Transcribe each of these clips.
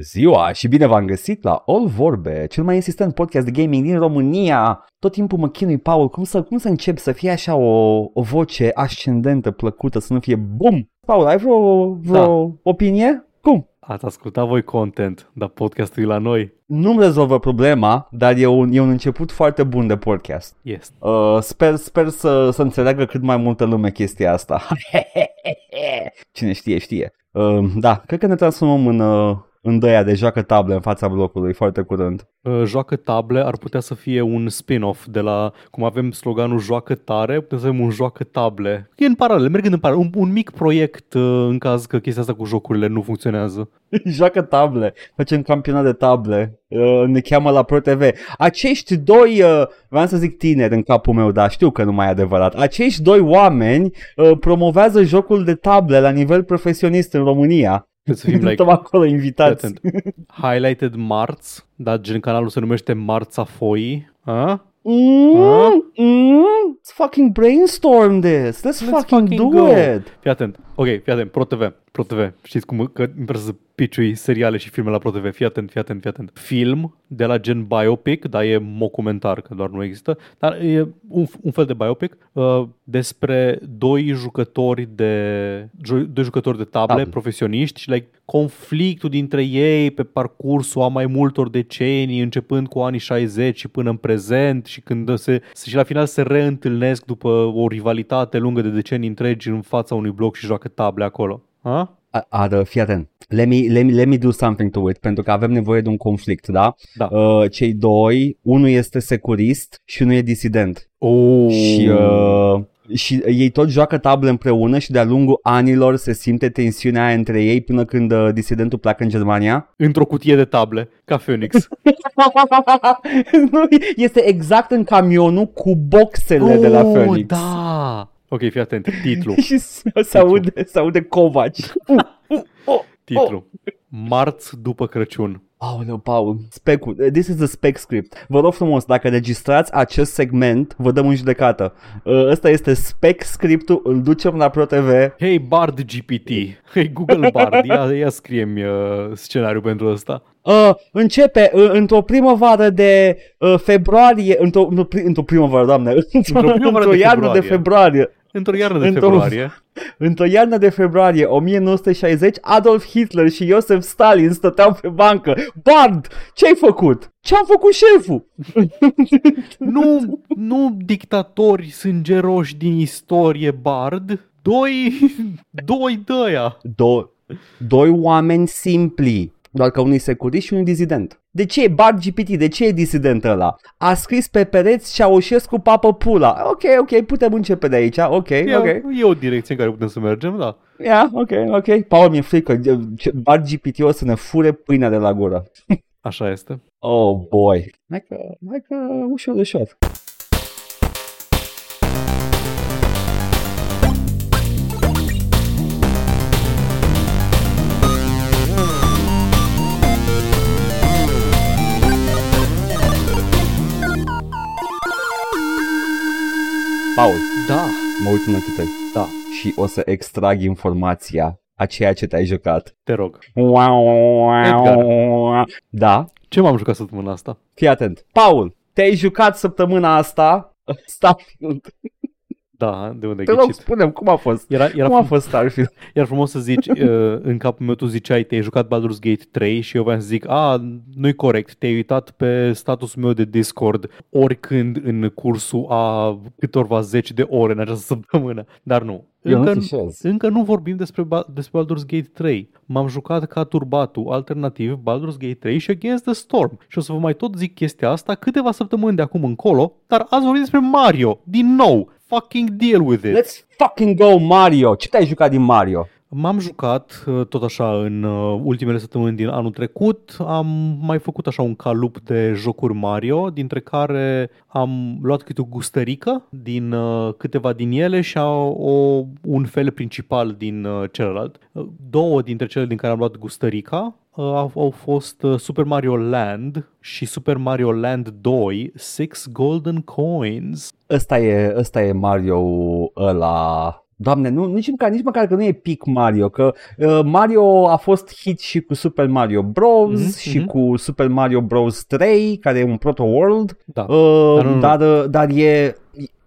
Ziua și bine v-am găsit la All Vorbe, cel mai insistent podcast de gaming din România. Tot timpul mă chinui, Paul, cum să, cum să încep să fie așa o, o voce ascendentă, plăcută, să nu fie bum. Paul, ai vreo, vreo da. opinie? Cum? Ați ascultat voi content, dar podcastul e la noi. Nu-mi rezolvă problema, dar e un, e un început foarte bun de podcast. Yes. Uh, sper sper să, să înțeleagă cât mai multă lume chestia asta. Cine știe, știe. Uh, da, cred că ne transformăm în, uh, în dăia de joacă table în fața blocului foarte curând. Uh, joacă table ar putea să fie un spin-off de la, cum avem sloganul joacă tare, putem să avem un joacă table. E în paralel, mergând în paralel, un, un mic proiect uh, în caz că chestia asta cu jocurile nu funcționează. joacă table, facem campionat de table, uh, ne cheamă la ProTV. Acești doi, uh, vreau să zic tineri în capul meu, dar știu că nu mai e adevărat, acești doi oameni uh, promovează jocul de table la nivel profesionist în România. Să fim like, acolo invitați. Atent. Highlighted Marts, dar gen canalul se numește Marța Foi. A? Mm, mm, let's fucking brainstorm this. Let's, Let's fucking, fucking do go. it. Fii atent. Ok, fii atent. ProTV. ProTV. Știți cum că îmi să piciui seriale și filme la ProTV. Fii atent, fii atent, fii atent. Film de la gen biopic, dar e documentar, că doar nu există, dar e un, un fel de biopic uh, despre doi jucători de doi jucători de table, table. profesioniști și like, conflictul dintre ei pe parcursul a mai multor decenii, începând cu anii 60 și până în prezent și când se, și la final se reîntâlnesc după o rivalitate lungă de decenii întregi în fața unui bloc și joacă table acolo. Ha? Adă, fii atent. Let me, let, me, let me do something to it, pentru că avem nevoie de un conflict, da? Da. Uh, cei doi, unul este securist și unul e disident. Oh. Și, uh, și ei tot joacă table împreună și de-a lungul anilor se simte tensiunea aia între ei până când uh, disidentul pleacă în Germania. Într-o cutie de table, ca Phoenix. este exact în camionul cu boxele oh, de la oh, Phoenix. da! Ok, fii atent. Titlu. și se aude, se aude Covaci. Titlu. Marți după Crăciun. Aoleu, Paul, specul. This is a spec script. Vă rog frumos, dacă registrați acest segment, vă dăm în judecată. Uh, ăsta este spec scriptul, îl ducem la ProTV. Hey Bard GPT, hey Google Bard, ia, ia scrie-mi uh, scenariu pentru ăsta. Uh, începe uh, într-o primăvară de uh, februarie, într-o, într-o primăvară, doamne, într-o, într-o, într-o de iarnă februarie. de februarie. Într-o iarnă de într-o, februarie. Într-o iarnă de februarie 1960, Adolf Hitler și Iosef Stalin stăteau pe bancă. Bard, ce-ai făcut? Ce-a făcut șeful? nu, nu dictatori sângeroși din istorie, Bard. Doi, doi dăia. Do- doi oameni simpli doar că unul e securist și unul dizident. De ce e Bard GPT? De ce e disident ăla? A scris pe pereți Ceaușescu papă pula. Ok, ok, putem începe de aici. Ok, e, ok. E o direcție în care putem să mergem, da. Yeah, ok, ok. Paul mi-e frică. Bard GPT o să ne fure pâinea de la gură. Așa este. Oh, boy. Hai că, hai că ușor, ușor. Paul, da. mă uit în ochii tăi. Da. Și o să extrag informația a ceea ce te-ai jucat. Te rog. Edgar. Da? Ce m-am jucat săptămâna asta? Fii atent. Paul, te-ai jucat săptămâna asta Starfield. Da, de unde Te rog, spunem cum a fost. Era, era cum a fost Starfield? Era frumos să zici, uh, în capul meu tu ziceai, te-ai jucat Baldur's Gate 3 și eu vreau să zic, a, nu-i corect, te-ai uitat pe statusul meu de Discord oricând în cursul a câtorva zeci de ore în această săptămână. Dar nu, încă, nu încă nu vorbim despre, despre Baldur's Gate 3. M-am jucat ca turbatul, alternativ Baldur's Gate 3 și Against the Storm. Și o să vă mai tot zic chestia asta câteva săptămâni de acum încolo, dar azi vorbim despre Mario, din nou fucking deal with it. Let's fucking go Mario. Ce te-ai jucat din Mario? M-am jucat uh, tot așa în uh, ultimele săptămâni din anul trecut. Am mai făcut așa un calup de jocuri Mario, dintre care am luat câte o gustărică din uh, câteva din ele și o, un fel principal din celălalt. Două dintre cele din care am luat gustărica au, au fost Super Mario Land și Super Mario Land 2, Six Golden Coins. Ăsta e, ăsta e Mario ăla Doamne, nu, nici, măcar, nici măcar că nu e pic Mario, că uh, Mario a fost hit și cu Super Mario Bros. Mhm, și mhm. cu Super Mario Bros. 3, care e un proto-world, Da. uh, Dar nu, nu. dar, uh, dar e...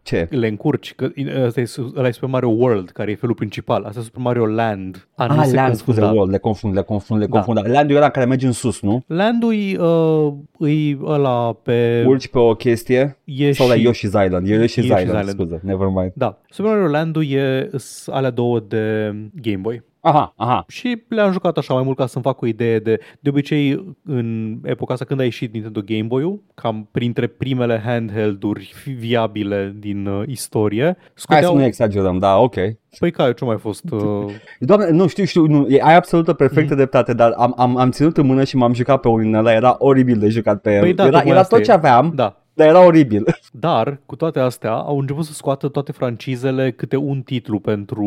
Ce? Le încurci, că ăsta e, ăla e Super Mario World, care e felul principal. Asta e Super Mario Land. A, nu Ah, se Land, confund, scuze, da. World, le confund, le confund, le Da. confund. Land-ul ăla care merge în sus, nu? Land-ul e, uh, e ăla pe... Urci pe o chestie? e Sau la și- Yoshi's Island? E Yoshi's Yoshi's Island, Island. scuze, never mind. Da, Super Mario Land-ul e s- alea două de Game Boy. Aha, aha. Și le-am jucat așa mai mult ca să-mi fac o idee de... De obicei, în epoca asta când a ieșit Nintendo Game Boy-ul, cam printre primele handheld-uri fi- viabile din uh, istorie, Hai să scoteau... nu exagerăm, da, ok. Păi care, ce mai fost? Uh... Doamne, nu știu, știu, nu, e, ai absolută perfectă Mm. dreptate, dar am, am, am ținut în mână și m-am jucat pe unul din ăla, era oribil de jucat pe el. Păi da, era tocmai era asta tot e. ce aveam, Da, dar era oribil. Dar, cu toate astea, au început să scoată toate francizele câte un titlu pentru,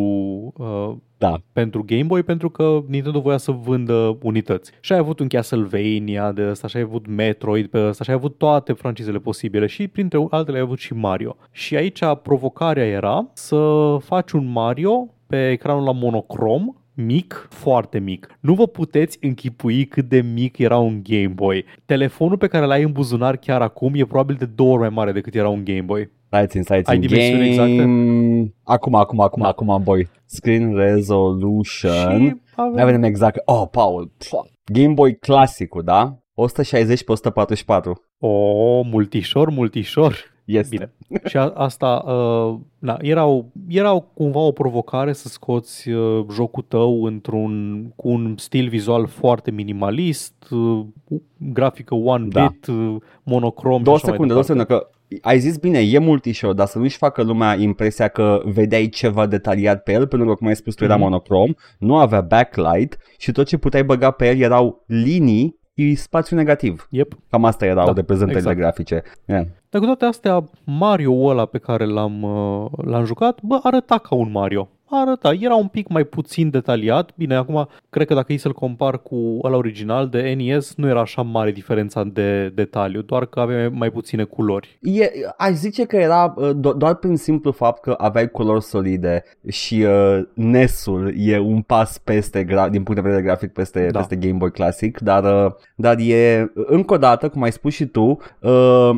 uh, Da. pentru Game Boy, pentru că Nintendo voia să vândă unități. Și ai avut un Castlevania de ăsta, și ai avut Metroid pe ăsta, și ai avut toate francizele posibile și printre altele ai avut și Mario. Și aici provocarea era să faci un Mario pe ecranul la monocrom, mic, foarte mic. Nu vă puteți închipui cât de mic era un Game Boy. Telefonul pe care l-ai în buzunar chiar acum e probabil de două ori mai mare decât era un Game Boy. Stai țin, stai țin. Ai dimensiuni exacte? Acum, acum, acum, Da. acum, boy. Screen resolution. Și Hai avem... vedem exact. Oh, Paul. Pua. Game Boy clasicul, da? 160 pe 144. O, multișor, multișor. Este. Bine. Și a, asta, uh, na, erau, erau cumva o provocare să scoți uh, jocul tău într-un, cu un stil vizual foarte minimalist, uh, grafică one Da. bit, uh, monocrom Două și așa secunde, mai două departe. secunde, că ai zis bine, e multișor, dar să nu-și facă lumea impresia că vedeai ceva detaliat pe el, pentru că, cum ai spus tu, era Mhm. monocrom, nu avea backlight și tot ce puteai băga pe el erau linii și spațiu negativ. Yep. Cam asta erau Da, reprezentările exact. grafice. Yeah. Dar cu toate astea, Mario-ul ăla pe care l-am, uh, l-am jucat, bă, arăta ca un Mario. Arăta, era un pic mai puțin detaliat. Bine, acum, cred că dacă e să-l compar cu ăla original de NES, nu era așa mare diferența de detaliu, doar că avea mai puține culori. E, aș zice că era uh, do- doar prin simplu fapt că aveai culori solide și uh, NES-ul e un pas peste, gra- din punct de vedere grafic, peste, Da. peste Game Boy Classic, dar, uh, dar e, încă o dată, cum ai spus și tu, uh,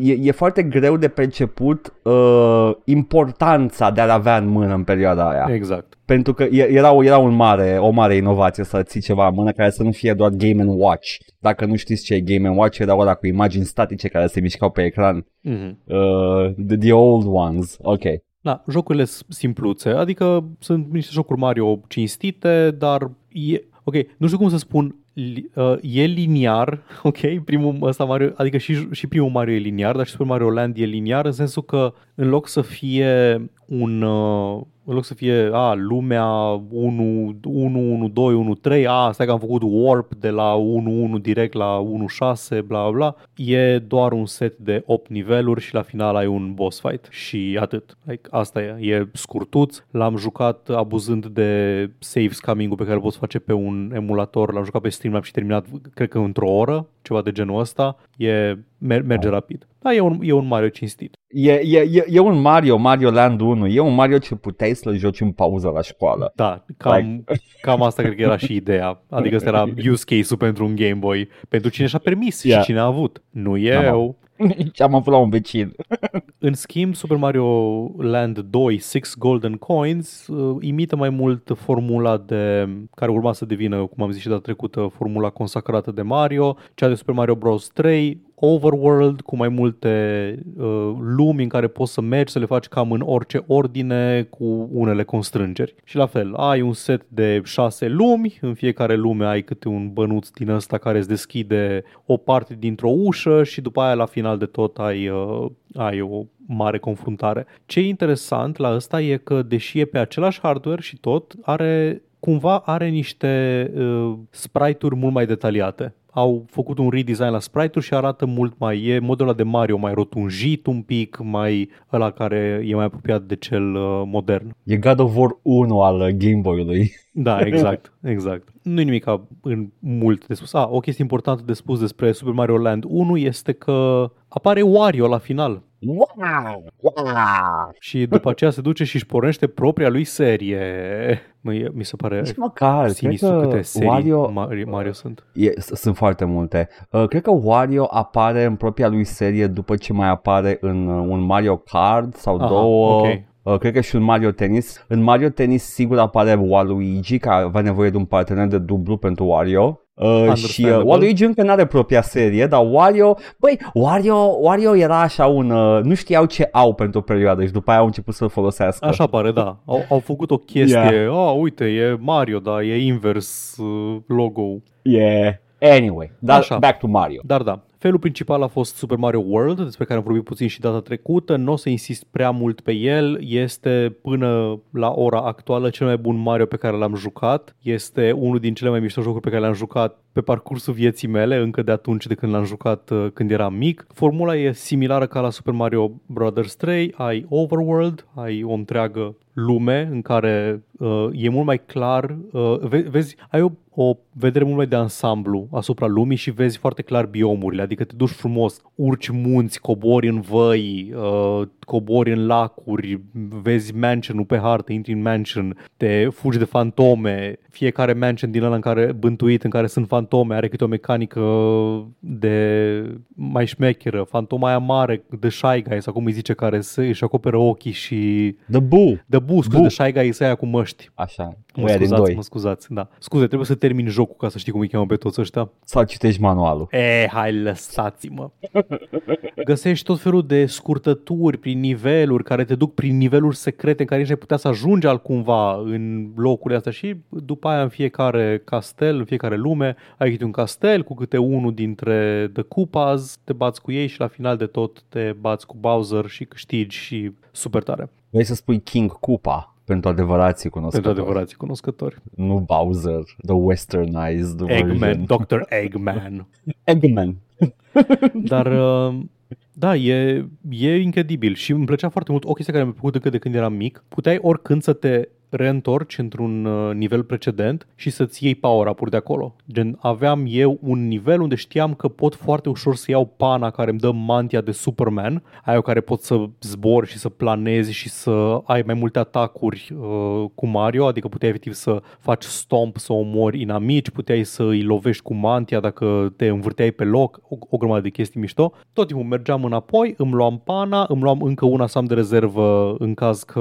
e, e foarte greu de perceput uh, importanța de a avea în mână în perioada aia. Exact. Pentru că e- era, era un mare, o mare inovație să ții ceva în mână care să nu fie doar Game Watch. Dacă nu știți ce e Game Watch, era ăla cu imagini statice care se mișcau pe ecran. Mm-hmm. Uh, the, the old ones. Ok. Da, jocurile sunt simpluțe, adică sunt niște jocuri Mario cinstite, dar e, ok, nu știu cum să spun, li, uh, e liniar, ok, primul ăsta Mario, adică și, și primul Mario e liniar, dar și Super Mario Land e liniar în sensul că în loc să fie un uh, în loc să fie a, lumea 1, 1, 1, 2, 1, 3, a, stai că am făcut warp de la 1, 1 direct la 1, 6, bla bla, e doar un set de 8 niveluri și la final ai un boss fight și atât. Like, asta e, e scurtuț, l-am jucat abuzând de save scamming-ul pe care îl poți face pe un emulator, l-am jucat pe Streamlab și terminat, cred că într-o oră, ceva de genul ăsta, e, mer- merge rapid. Da, e un, e un Mario cinstit. E, e, e, e un Mario, Mario Land 1. E un Mario ce puteai să-l joci în pauză la școală. Da, cam, cam asta cred că era și ideea. Adică ăsta era use case-ul pentru un Game Boy. Pentru cine și-a permis Yeah. și cine a avut. Nu N-am eu. și am avut la un vecin. În schimb, Super Mario Land 2, Six Golden Coins, uh, imită mai mult formula de care urma să devină, cum am zis și data trecută, formula consacrată de Mario, cea de Super Mario Bros. 3, overworld cu mai multe uh, lumi în care poți să mergi, să le faci cam în orice ordine cu unele constrângeri. Și la fel, ai un set de șase lumi, în fiecare lume ai câte un bănuț din ăsta care îți deschide o parte dintr-o ușă și după aia la final de tot ai, uh, ai o mare confruntare. Ce e interesant la ăsta e că deși e pe același hardware și tot, are cumva are niște uh, sprite-uri mult mai detaliate. Au făcut un redesign la sprite-uri și arată mult mai, e modelul ăla de Mario mai rotunjit un pic, mai ăla care e mai apropiat de cel uh, modern. E God of War 1 al uh, Game Boy-ului. Da, exact, exact. Nu e nimic în mult de spus. Ah, o chestie importantă de spus despre Super Mario Land 1 este că apare Wario la final. Wow! Wow! Și după aceea se duce și își pornește propria lui serie. Mi, mi se pare Nici măcar, cred sinistru că câte serii Wario, Mario, Mario sunt. e, s- sunt foarte multe. Uh, cred că Wario apare în propria lui serie după ce mai apare în uh, un Mario Kart sau Aha, două. ok. Uh, cred că și în Mario Tennis. În Mario Tennis sigur apare Waluigi, care avea nevoie de un partener de dublu pentru Wario. Uh, și uh, Understandable. Waluigi încă n-are propria serie, dar Wario, băi, Wario, Wario era așa un, uh, nu știau ce au pentru o perioadă și după aia au început să-l folosească. Așa pare, da. Au, au făcut o chestie, yeah. oh, uite, e Mario, dar e invers uh, logo. Yeah. Anyway, dar Așa. back to Mario. Dar da, felul principal a fost Super Mario World, despre care am vorbit puțin și data trecută. Nu o să insist prea mult pe el. Este până la ora actuală cel mai bun Mario pe care l-am jucat. Este unul din cele mai mișto jocuri pe care le-am jucat pe parcursul vieții mele, încă de atunci de când l-am jucat uh, când eram mic. Formula e similară ca la Super Mario Bros. 3. Ai overworld, ai o întreagă lume în care uh, e mult mai clar, uh, ve- vezi, ai o, o vedere mult mai de ansamblu asupra lumii și vezi foarte clar biomurile, adică te duci frumos, urci munți, cobori în văi, uh, cobori în lacuri, vezi mansion-ul pe hartă, intri în mansion, te fugi de fantome, fiecare mansion din ăla în care bântuit, în care sunt fantome, are câte o mecanică de mai șmecheră, fantoma aia mare de Shy Guy, sau cum îi zice, care se, își acoperă ochii și The Boo. de bu, scuze, Bu. de Shy Guy să aia cu măști. Așa, Mă ăia din scuzați, doi. mă scuzați, da. Scuze, trebuie să termin jocul ca să știi cum îi cheamă pe toți ăștia. Sau citești manualul. E, hai, lăsați-mă. Găsești tot felul de scurtături prin niveluri care te duc prin niveluri secrete în care nici nu ai putea să ajungi altcumva în locurile astea și după aia în fiecare castel, în fiecare lume, ai câte un castel cu câte unul dintre The Koopas, te bați cu ei și la final de tot te bați cu Bowser și câștigi și super tare. Vrei să spui King Koopa pentru adevărații cunoscători. Pentru adevărații cunoscători. Nu Bowser, the westernized version. Eggman, Dr. Eggman. Eggman. Dar uh, da, e, e incredibil și îmi plăcea foarte mult o chestie care mi-a plăcut încă de când eram mic. Puteai oricând să te reîntorci într-un uh, nivel precedent și să-ți iei power up de acolo. Gen, aveam eu un nivel unde știam că pot foarte ușor să iau pana care îmi dă mantia de Superman, aia cu care pot să zbor și să planezi și să ai mai multe atacuri uh, cu Mario, adică puteai efectiv să faci stomp, să omori inamici, puteai să îi lovești cu mantia dacă te învârteai pe loc, o, o grămadă de chestii mișto. Tot timpul mergeam înapoi, îmi luam pana, îmi luam încă una să am de rezervă în caz că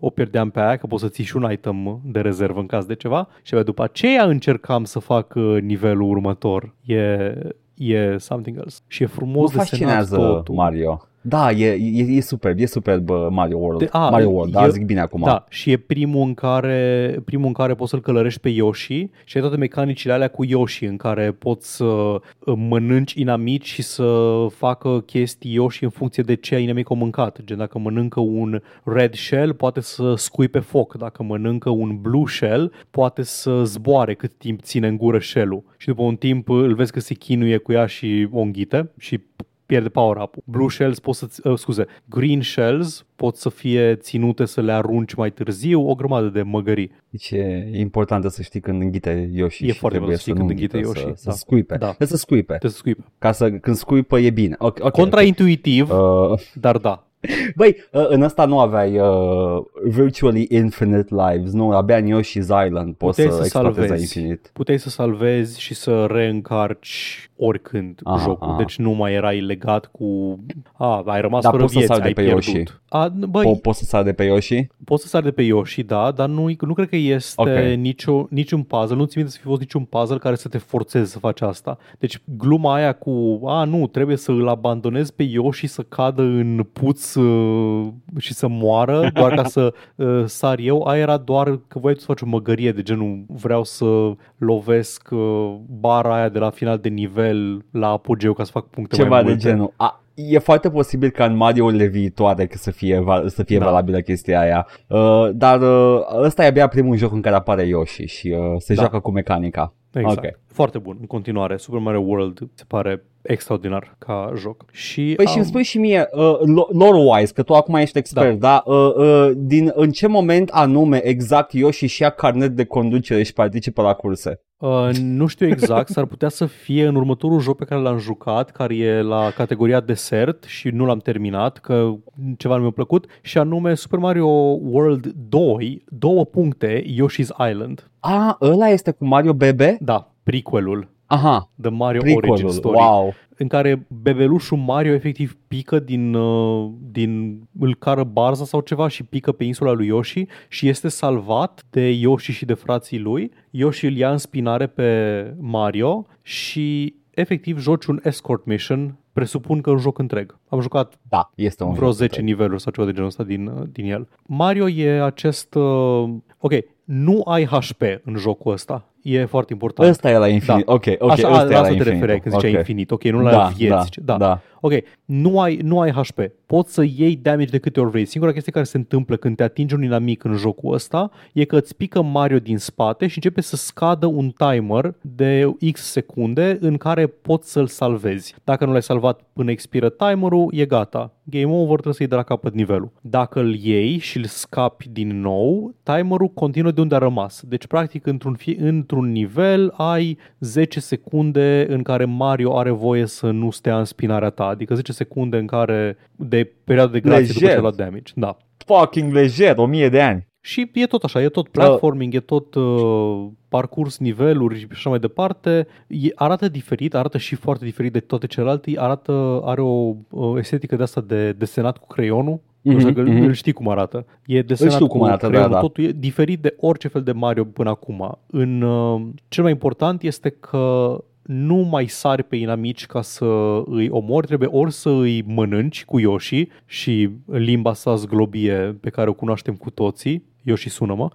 o pierdeam pe aia, că poți să ții și un item de rezervă în caz de ceva. Și abia după aceea încercam să fac uh, nivelul următor. E, e something else. Și e frumos Mă desenat fascinează totul. Mario. Da, e, e, e superb, e superb uh, Mario World. De- a, Mario World, da, e- zic bine acum. Da, și e primul în care, primul în care poți să-l călărești pe Yoshi și ai toate mecanicile alea cu Yoshi în care poți să uh, mănânci inamici și să facă chestii Yoshi în funcție de ce inamic au mâncat. Gen, dacă mănâncă un red shell, poate să scui pe foc. Dacă mănâncă un blue shell, poate să zboare cât timp ține în gură shell-ul. Și după un timp îl vezi că se chinuie cu ea și o înghite și pierde power up Blue shells pot să, uh, scuze, green shells pot să fie ținute să le arunci mai târziu, o grămadă de măgării. Deci e important să știi când înghite Yoshi E și foarte trebuie important să știi să când nu înghite înghită, Yoshi, Să, da. să scuipe. Da. Trebuie să scuipe. Trebuie să scuipe. Ca să când scuipă e bine. Ok, okay, Contraintuitiv, Uh, dar da. băi, uh, în asta nu aveai uh, virtually infinite lives, nu, abia în Yoshi's Island poți Puteai să, să exploatezi la salvezi. infinit. Puteai să salvezi și să reîncarci oricând Aha, jocul. aha. Deci nu mai erai legat cu... A, ai rămas Dar fără poți să vieți, sari de ai pe pierdut. Yoshi. A, băi, Po- poți să sari de pe Yoshi? Poți să sari de pe Yoshi, da, dar nu, nu cred că este Ok. nicio, niciun puzzle, nu ți minte să fi fost niciun puzzle care să te forțeze să faci asta. Deci gluma aia cu, a, nu, trebuie să îl abandonezi pe Yoshi să cadă în puț uh, și să moară, doar ca să uh, sar eu, aia era doar că voiai tu să faci o măgărie de genul, vreau să lovesc uh, bara aia de la final de nivel la apogeu ca să fac puncte Ceva mai de multe. genul. A, e foarte posibil ca în Mario-urile viitoare că să fie, val- să fie Da. valabilă chestia aia. Uh, dar uh, ăsta e abia primul joc în care apare Yoshi și uh, se Da. joacă cu mecanica. Exact. Ok. Foarte bun. În continuare, Super Mario World se pare extraordinar ca joc. Și Păi am... și îmi spui și mie, uh, lo- lore-wise, că tu acum ești expert, da? da? Uh, uh, din, în ce moment anume exact Yoshi și ia carnet de conducere și participă la curse? Uh, nu știu exact, s-ar putea să fie în următorul joc pe care l-am jucat, care e la categoria desert și nu l-am terminat, că ceva nu mi-a plăcut, și anume Super Mario World 2, două puncte, Yoshi's Island. A, ăla este cu Mario Bebe? Da, prequelul. Aha, The Mario prequelul, Origin Story. wow. În care bebelușul Mario efectiv pică din, uh, din îl cară barza sau ceva și pică pe insula lui Yoshi și este salvat de Yoshi și de frații lui. Yoshi îl ia în spinare pe Mario și efectiv joci un escort mission, presupun că un joc întreg. Am jucat Da, este un vreo joc 10 întreg. niveluri sau ceva de genul ăsta din, uh, din el. Mario e acest... Uh, ok, nu ai HP în jocul ăsta. E foarte important. Ăsta e la infinit. Da. Ok, ok, Așa, ăsta a, e la la asta te infinit. refereai când ziceai Ok. infinit. Ok, nu la Da, vieți. da, da. da. Ok, nu ai, nu ai HP. Poți să iei damage de câte ori vrei. Singura chestie care se întâmplă când te atingi un inamic în jocul ăsta e că îți pică Mario din spate și începe să scadă un timer de X secunde în care poți să-l salvezi. Dacă nu l-ai salvat până expiră timerul, e gata. Game over, trebuie să iei de la capăt nivelul. Dacă îl iei și îl scapi din nou, timerul continuă de unde a rămas. Deci, practic, într-un, fi, într-un nivel ai 10 secunde în care Mario are voie să nu stea în spinarea ta. Adică 10 secunde în care de perioadă de grație după ce Lejer. a luat damage. Da. Fucking lejer, o mie de ani. Și e tot așa, e tot platforming, e tot uh, parcurs niveluri și așa mai departe. E, arată diferit, arată și foarte diferit de toate celelalte. Arată, are o uh, estetică de asta de desenat cu creionul. Nu știu Mhm, dacă mhm. îl știi cum arată. E desenat știu cu cum arată, da, creionul, da. totul e diferit de orice fel de Mario până acum. În, uh, cel mai important este că nu mai sari pe inamici ca să îi omori, trebuie ori să îi mănânci cu Yoshi și limba sa zglobie pe care o cunoaștem cu toții, Yoshi sună-mă,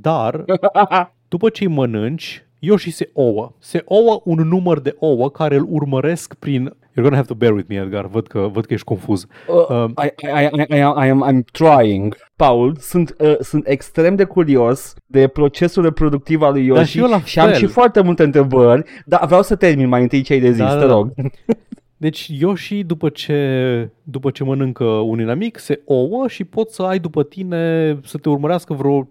dar după ce îi mănânci, Yoshi se ouă. Se ouă un număr de ouă care îl urmăresc prin... You're gonna have to bear with me, Edgar. Văd că, văd că ești confuz. Uh, I, I, I, I, I am, I'm trying. Paul, sunt, uh, sunt extrem de curios de procesul reproductiv al lui Yoshi Da, și eu la și am fel. și foarte multe întrebări, dar vreau să termin mai întâi ce ai de zis, Da, da, te da. rog. Deci Yoshi, după ce, după ce mănâncă un inamic, se ouă și poți să ai după tine să te urmărească vreo 5-6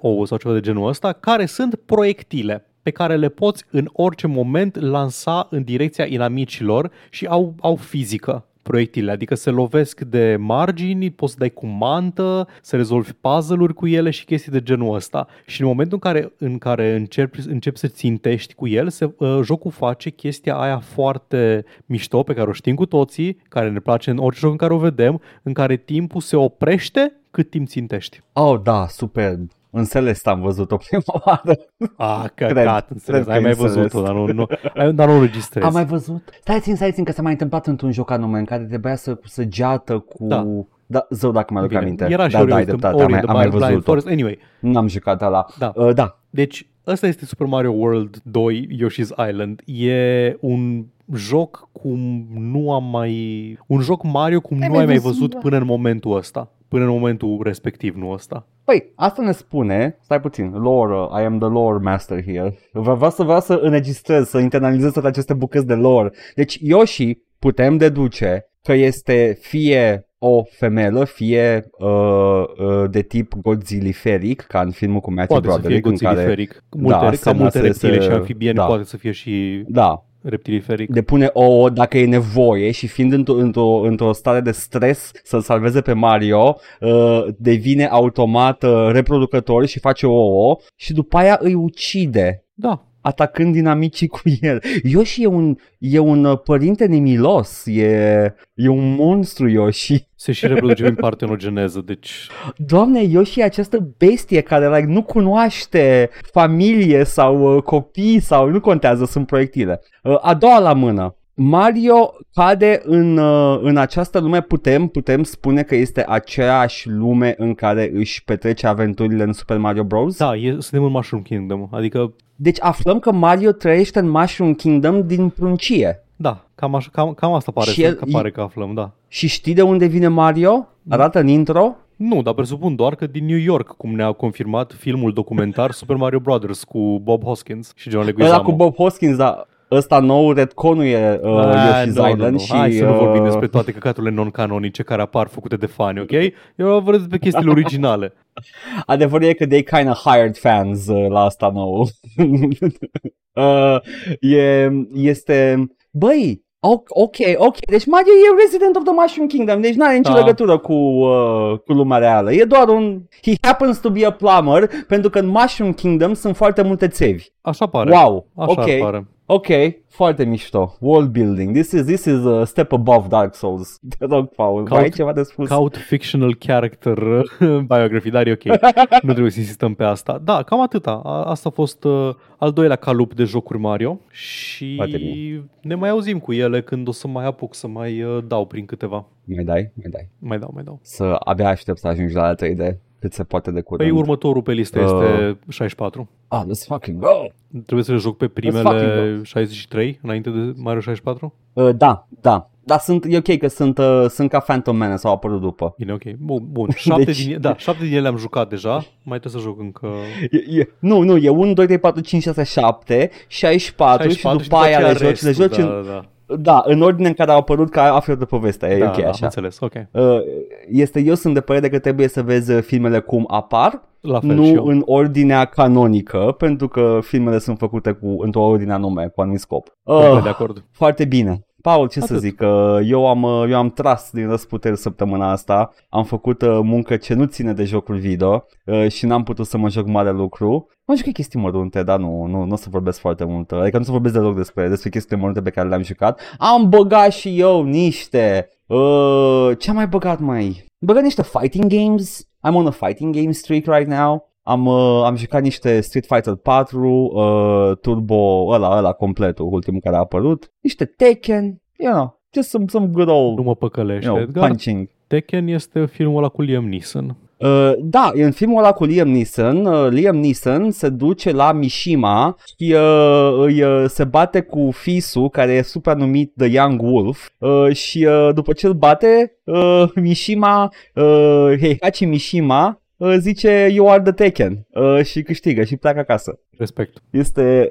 ouă sau ceva de genul ăsta, care sunt proiectile pe care le poți în orice moment lansa în direcția inamicilor și au, au fizică proiectile, adică se lovesc de margini, poți să dai cu mantă, să rezolvi puzzle-uri cu ele și chestii de genul ăsta. Și în momentul în care, în care începi, începi să țintești cu el, se, uh, jocul face chestia aia foarte mișto pe care o știm cu toții, care ne place în orice joc în care o vedem, în care timpul se oprește cât timp țintești. Oh, da, superb. În Celeste am văzut-o prima oară. Ah, Cred, căcat, înțeles, cred ai că mai înțeles. văzut-o, dar nu, nu, ai- dar nu înregistrezi. Am mai văzut? Stai țin, stai țin, că s-a mai întâmplat într-un joc anume în care trebuia să cu săgeată cu... Da. Da, zău dacă mi-aduc Bine, aminte. Era și da, Ori da, ai in the- dreptate, am, Ori in mai- the am mai Blind văzut-o. Forest. Anyway, N-am jucat ăla. Da. Uh, da. Deci, ăsta este Super Mario World 2 Yoshi's Island. E un joc cum nu am mai... Un joc Mario cum Ai nu mai ai mai văzut, văzut da. până în momentul ăsta. Până în momentul respectiv, nu ăsta. Păi, asta ne spune, stai puțin, lore, uh, I am the lore master here. Vreau, vreau să vreau să înregistrez, să internalizez toate aceste bucăți de lore. Deci Yoshi putem deduce că este fie o femelă, fie uh, uh, de tip godzilliferic, ca în filmul cu Matthew Poate să fie Broderick, în care, goțiliferic. Multe, Da, ca se multe lasă reptile să- și amfibieni da. poate să fie și da, reptiliferic. depune ouă dacă e nevoie și fiind într-o, într-o, într-o stare de stres să-l salveze pe Mario, uh, devine automat uh, reproducător și face ouă și după aia îi ucide Da. Atacând dinamicii cu el. Yoshi e un, e un uh, părinte nemilos, e, e un monstru Yoshi. Se și reproduce prin partenogeneză, deci... Doamne, Yoshi e această bestie care like, nu cunoaște familie sau uh, copii sau nu contează, sunt proiectile. Uh, a doua la mână. Mario cade în, uh, în această lume, putem, putem spune că este aceeași lume în care își petrece aventurile în Super Mario Bros. Da, e, suntem în Mushroom Kingdom, adică Deci aflăm că Mario trăiește în Mushroom Kingdom din pruncie. da, cam, așa, cam, cam asta pare, Și să, el- că pare că aflăm, da. Și știi de unde vine Mario? Arată în intro. Nu, dar presupun doar că din New York, cum ne-a confirmat filmul documentar Super Mario Brothers cu Bob Hoskins și John Ăla Leguizamo. cu Bob Hoskins, da. Ăsta nou, retconul e uh, Ah, Yoshi's nu, nu, Island nu. și... Hai să nu vorbim uh, despre toate căcaturile non-canonice care apar făcute de fani, ok? Eu vorbesc despre chestiile originale. Adevărul e că they kind of hired fans uh, la asta nou. uh, e, este... Băi, o- ok, ok, deci Mario e Resident of the Mushroom Kingdom, deci nu are nicio Da. legătură cu, uh, cu lumea reală. E doar un... He happens to be a plumber, pentru că în Mushroom Kingdom sunt foarte multe țevi. Așa pare. Wow, Așa ok. pare. Ok, foarte mișto. World building. This is, this is a step above Dark Souls. Te rog, Paul, Caut- mai ai ceva de spus? Caut fictional character biography, dar e ok. nu trebuie să insistăm pe asta. Da, cam atâta. A- Asta a fost uh, al doilea calup de jocuri Mario și Foarte bine. ne mai auzim cu ele când o să mai apuc să mai uh, dau prin câteva. Mai dai, mai dai. Mai dau, mai dau. Să abia aștept să ajungi la la 3D cât se poate de curând. Păi următorul pe listă Uh. este 64. Ah, let's fucking go! Trebuie să le joc pe fucking primele 63 înainte de Mario 64? Uh, da, da. Dar sunt, e ok că sunt, uh, sunt ca Phantom Man sau apărut după. Bine, ok. Bun, bun. Șapte, Deci- din, da, șapte din ele am jucat deja. Mai trebuie să joc încă... E, e, nu, nu, e 1, 2, 3, 4, 5, 6, 7, 64, 64 și după aia le joci, le joci da, în, da, da, în ordine în care au apărut ca află de poveste. E da, ok da, am așa. înțeles, ok. Uh, Este, eu sunt de părere că trebuie să vezi uh, filmele cum apar, La fel nu și eu. în ordinea canonică, pentru că filmele sunt făcute cu, într-o ordine anume, cu anumit scop. Complet Uh, de acord. Foarte bine. Paul, ce să Atât. zic, uh, eu am, uh, eu am tras din răsputeri săptămâna asta, am făcut uh, muncă ce nu ține de jocul video uh, și n-am putut să mă joc mare lucru. Am jucat chestii mărunte, dar nu, nu, nu o să vorbesc foarte mult, adică nu o să vorbesc deloc despre, despre chestiile mărunte pe care le-am jucat. Am băgat și eu niște, uh, ce am mai băgat mai? Am băgat niște fighting games, I'm on a fighting game streak right now. Am, uh, am jucat niște Street Fighter 4, uh, Turbo, ăla, ăla completul, ultimul care a apărut, niște Tekken, you know, just some, some good old, Nu mă păcălește, you know, Edgar. punching. Tekken este filmul ăla cu Liam Neeson. Uh, da, în filmul ăla cu Liam Neeson, uh, Liam Neeson se duce la Mishima și uh, îi, uh, se bate cu fisul care e super numit The Young Wolf uh, și uh, după ce îl bate, uh, Mishima, uh, Heihachi Mishima uh, zice You are the Tekken uh, și câștigă și pleacă acasă. Respect. Este...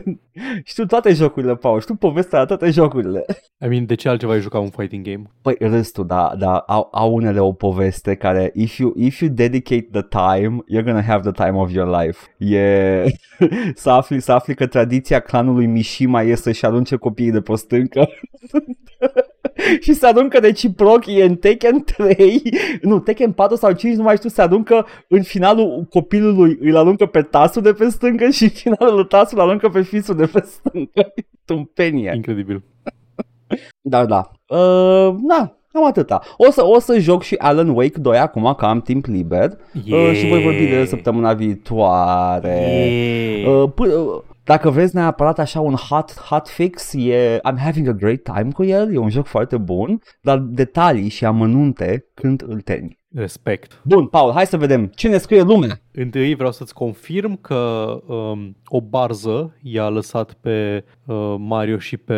știu toate jocurile, Paul, știu povestea la toate jocurile. I mean, de ce altceva ai jucat un fighting game? Păi restul, da, da, au, au unele o poveste care if you, if you dedicate the time, you're gonna have the time of your life. E să afli, să afli că tradiția clanului Mishima este să-și arunce copiii de pe o stâncă. și se aruncă reciproc, e în Tekken 3, nu, Tekken 4 sau 5, nu mai știu, se aruncă în finalul copilului, îl aruncă pe tasul de pe stâncă și în finalul tasul îl aruncă pe fisul de pe stâncă. Tâmpenie. Incredibil. Dar da, uh, da, cam atâta. O să, o să joc și Alan Wake 2 acum că am timp liber uh, și voi vorbi de el săptămâna viitoare. Yeah. Uh, p- uh, dacă vreți neapărat așa un hot, hot fix, e, I'm having a great time cu el, e un joc foarte bun, dar detalii și amănunte când îl termin. Respect. Bun, Paul, hai să vedem ce ne scrie lumea. Întâi vreau să-ți confirm că um, o barză i-a lăsat pe uh, Mario și pe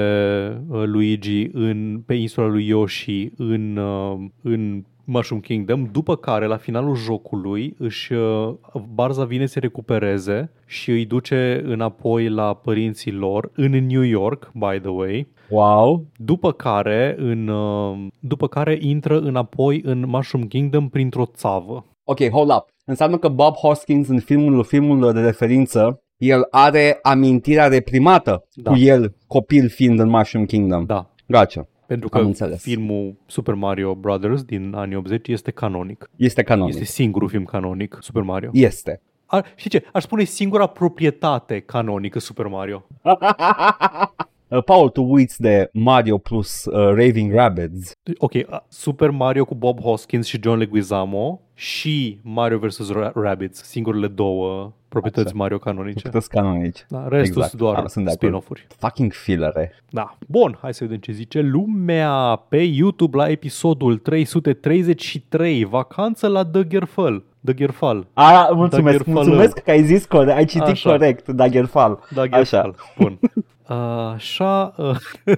uh, Luigi în, pe insula lui Yoshi în, uh, în Mushroom Kingdom, după care la finalul jocului își, uh, barza vine să recupereze și îi duce înapoi la părinții lor în New York, by the way, Wow, după care, în, uh, după care intră înapoi în Mushroom Kingdom printr-o țavă. Ok, hold up. Înseamnă că Bob Hoskins în filmul, filmul de referință, el are amintirea reprimată Da. cu el, copil fiind în Mushroom Kingdom. Da, Gotcha. Pentru Am că înțeles. filmul Super Mario Brothers din anii 80 este canonic. Este canonic. Este singurul film canonic, Super Mario. Este. Ar, știi ce? Aș spune singura proprietate canonică Super Mario. Uh, Paul, tu uiți de Mario plus uh, Raving Rabbids. Ok, a- Super Mario cu Bob Hoskins și John Leguizamo și Mario vs. Ra- Rabbids, singurele două proprietăți Așa. Mario canonice. Toți canonice. Da, restul Exact. sunt doar Ah, sunt de acord. spin-off-uri. Fucking fillere. Da. Bun, hai să vedem ce zice lumea pe YouTube la episodul 333, vacanță la Dăgherfăl. Dăgherfal. A, mulțumesc, Daggerfall. mulțumesc că ai zis corect, ai citit Așa. corect, Daggerfall. Dagherfal. Bun. Uh, așa, uh,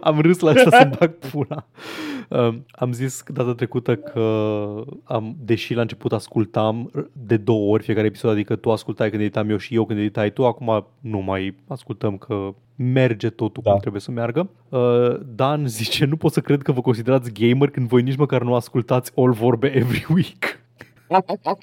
am râs la asta să bag pula. Uh, am zis data trecută că, am, deși la început ascultam de două ori fiecare episod, adică tu ascultai când editam eu și eu când editai tu, acum nu mai ascultăm că merge totul da. cum trebuie să meargă. Uh, Dan zice, nu pot să cred că vă considerați gamer când voi nici măcar nu ascultați all vorbe every week.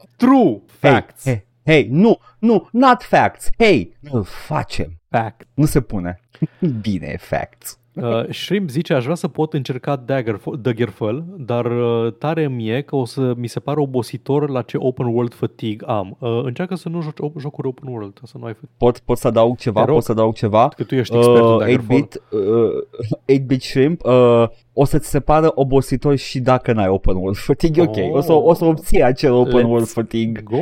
True. Facts. Hey, hey, hey, nu, nu, not facts. Hey, îl facem. Fact. Nu se pune. Bine, facts. Uh, Shrimp zice, aș vrea să pot încerca Dagger, Daggerfall, dar uh, tare mie că o să mi se pare obositor la ce open world fatigue am. Uh, încearcă să nu joci op- jocuri open world, să nu ai fatigue. Pot, pot să adaug ceva? Te rog. Pot să adaug ceva? Că tu ești expertul Uh, Daggerfall. 8-bit, uh, 8-bit shrimp, uh, o să-ți se pară obositor și dacă n-ai open world fatigue, ok. O să, o să obții acel open Let's world fatigue. Go!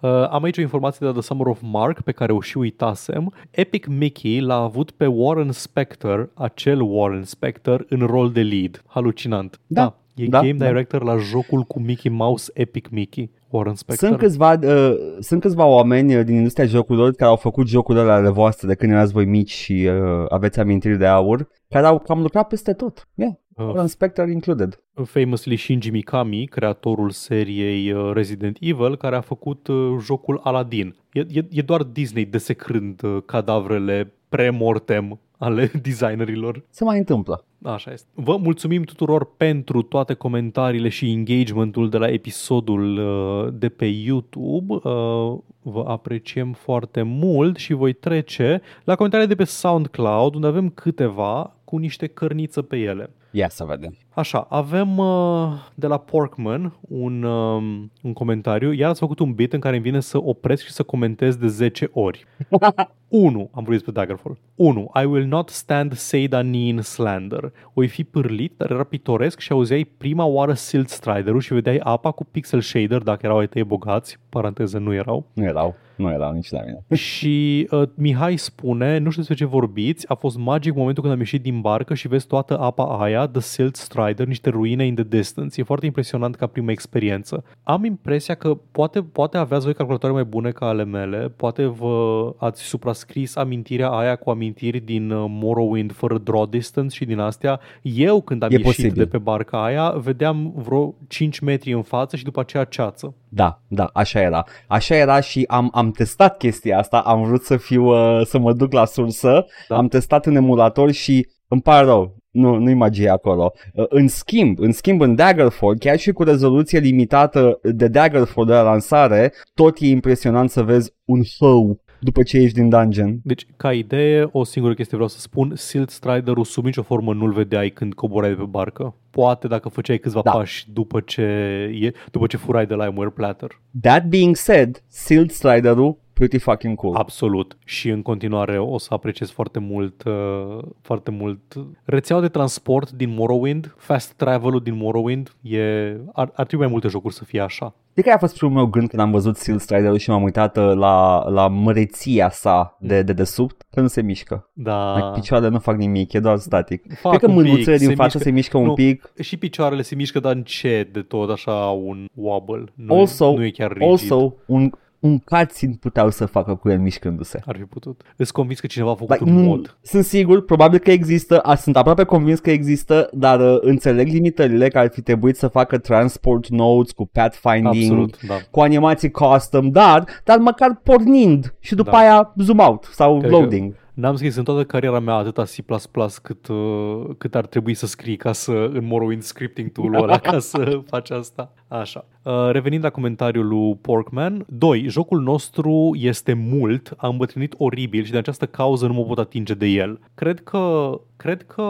Uh, am aici o informație de la The Summer of Mark pe care o și uitasem. Epic Mickey l-a avut pe Warren Spector, acel Warren Spector, în rol de lead. Halucinant. Da, e da, game da. director la jocul cu Mickey Mouse Epic Mickey. Warren Spector. Sunt câțiva, uh, sunt câțiva oameni uh, din industria jocurilor care au făcut jocurile ale voastre de când erați voi mici și uh, aveți amintiri de aur, care au cam lucrat peste tot. Yeah. Uh, Warren Spector included. famously Shinji Mikami, creatorul seriei uh, Resident Evil, care a făcut uh, jocul Aladdin. E, e, e doar Disney desecrând uh, cadavrele pre-mortem ale designerilor. Se mai întâmplă. Așa este. Vă mulțumim tuturor pentru toate comentariile și engagementul de la episodul uh, de pe YouTube. Uh, Vă apreciem foarte mult și voi trece la comentariile de pe SoundCloud, unde avem câteva cu niște cărniță pe ele. Ia să vedem. Așa, avem uh, de la Porkman un, uh, un comentariu. Iar ați făcut un bit în care îmi vine să opresc și să comentez de 10 ori. 1. Am vorbit despre Daggerfall. 1. I will not stand Seidanin slander. Oi fi pârlit, dar era pitoresc și auzeai prima oară Silt Strider-ul și vedeai apa cu pixel shader dacă erau ai tăi bogați. Paranteză, nu erau. Nu erau. Nu erau nici la mine. Și uh, Mihai spune, nu știu despre ce vorbiți, a fost magic momentul când am ieșit din barcă și vezi toată apa aia, The Silt Strider, niște ruine in the distance. E foarte impresionant ca prima experiență. Am impresia că poate, poate aveați voi calculatoare mai bune ca ale mele, poate vă ați suprascris amintirea aia cu amintiri din uh, Morrowind fără draw distance și din astea. Eu când am E ieșit posibil. de pe barca aia, vedeam vreo 5 metri în față și după aceea ceață. Da, da, așa era. Așa era și am, am testat chestia asta, am vrut să fiu, uh, să mă duc la sursă, Da. am testat în emulator și îmi pare rău, nu, nu-i magie acolo. Uh, În schimb, în schimb în Daggerfall, chiar și cu rezoluție limitată de Daggerfall de la lansare, tot e impresionant să vezi un hău după ce ieși din dungeon. Deci, ca idee, o singură chestie vreau să spun, Silt Strider-ul sub nicio formă nu-l vedeai când coborai de pe barcă. Poate dacă făceai câțiva Da. pași după ce, e, după ce furai de la Emware Platter. That being said, Silt Strider-ul, pretty fucking cool. Absolut. Și în continuare o să apreciez foarte mult, uh, foarte mult rețeaua de transport din Morrowind, fast travel-ul din Morrowind, e, ar, ar trebui mai multe jocuri să fie așa. De care a fost primul meu gând când am văzut Seal Strider și m-am uitat uh, la, la măreția sa de, de desubt, că nu se mișcă. Da. Like, picioarele nu fac nimic, e doar static. Fac Cred că un pic, mânuțele din se față mișcă. se mișcă un Nu, pic. Și picioarele se mișcă, dar încet de tot, așa un wobble. Nu, Also, nu e chiar rigid. also un, un cutscene puteau să facă cu el mișcându-se. Ar fi putut. Îți convins că cineva a făcut Like, un nu, mod. sunt sigur, probabil că există, a, sunt aproape convins că există, dar uh, înțeleg limitările că ar fi trebuit să facă transport nodes cu pathfinding, Absolut, da. cu animații custom, dar, dar măcar pornind și după Da. aia zoom out sau Cred că- loading. N-am scris în toată cariera mea atâta C++ cât, uh, cât ar trebui să scrii ca să, în Morrowind scripting tool-ul ăla ca să faci asta. Așa. Uh, revenind la comentariul lui Porkman. 2. Jocul nostru este mult, a îmbătrânit oribil și de această cauză nu mă pot atinge de el. Cred că, cred că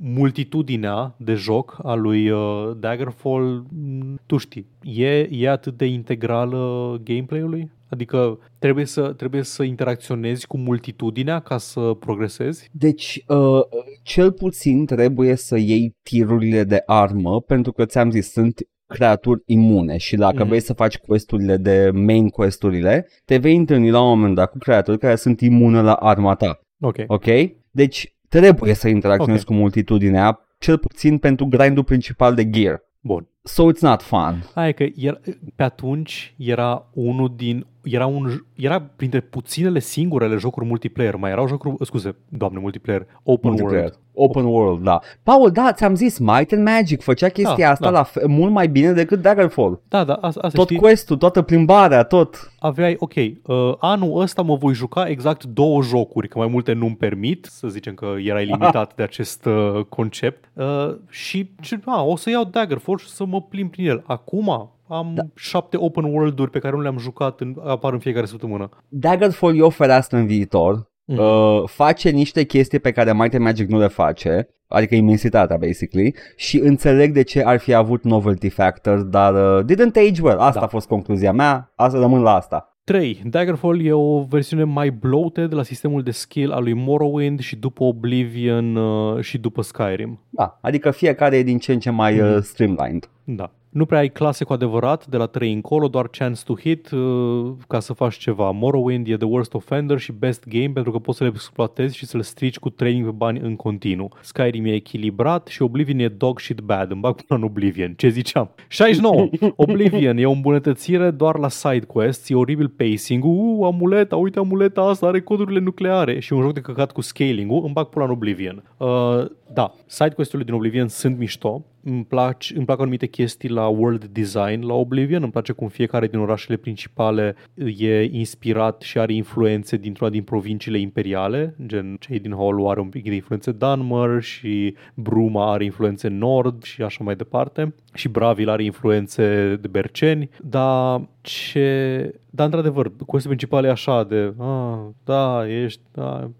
multitudinea de joc a lui uh, Daggerfall, m, tu știi, e, e atât de integrală gameplay-ului? Adică trebuie să, trebuie să interacționezi cu multitudinea ca să progresezi? Deci, uh, cel puțin trebuie să iei tirurile de armă, pentru că ți-am zis, sunt creaturi imune și dacă Mhm. vrei să faci questurile de main questurile, te vei întâlni la un moment dat cu creaturi care sunt imune la arma ta. Ok. Ok? Deci trebuie să interacționezi Ok. cu multitudinea, cel puțin pentru grindul principal de gear. Bun. So it's not fun. Aia e că era, pe atunci era unul din era, un, era printre puținele singurele jocuri multiplayer. Mai erau jocuri, scuze, doamne, multiplayer, open Multiplayer. world. Open world, da. Paul, da, ți-am zis, Might and Magic făcea chestia Da, asta da. la fe- mult mai bine decât Daggerfall. Da, da, asta, asta Tot știi, quest-ul, toată plimbarea, tot. aveai, ok, uh, anul ăsta mă voi juca exact două jocuri, că mai multe nu-mi permit, să zicem că erai limitat de acest uh, concept, uh, și, și a, o să iau Daggerfall și să mă plimb prin el. Acum am da. șapte open world-uri pe care nu le-am jucat, în, apar în fiecare săptămână. Daggerfall e o fereastră în viitor. Mm. Uh, face niște chestii pe care Might and Magic nu le face, adică imensitatea, basically, și înțeleg de ce ar fi avut novelty factor, dar uh, didn't age well. Asta Da. a fost concluzia mea, asta rămân la asta. 3. Daggerfall e o versiune mai bloated la sistemul de skill al lui Morrowind și după Oblivion uh, și după Skyrim. Da, adică fiecare e din ce în ce mai uh, streamlined. Da. Nu prea ai clase cu adevărat de la 3 încolo, doar chance to hit uh, ca să faci ceva. Morrowind e the worst offender și best game pentru că poți să le exploatezi și să le strici cu training pe bani în continuu. Skyrim e echilibrat și Oblivion e dog shit bad. Îmi bag până în Oblivion. Ce ziceam? 69. Oblivion e o îmbunătățire doar la side quests, e oribil pacing Uh, amuleta, uite amuleta asta, are codurile nucleare și un joc de căcat cu scaling-ul. Îmi bag pula în Oblivion. Uh, da, side quest-urile din Oblivion sunt mișto. Îmi, plac, îmi plac anumite chestii la world design la Oblivion. Îmi place cum fiecare din orașele principale e inspirat și are influențe dintr-una din provinciile imperiale. Gen, cei din Hollow are un pic de influențe Dunmer și Bruma are influențe Nord și așa mai departe. Și Bravil are influențe de berceni. Dar ce... Dar într-adevăr, quest principal e așa de ah, da, ești da,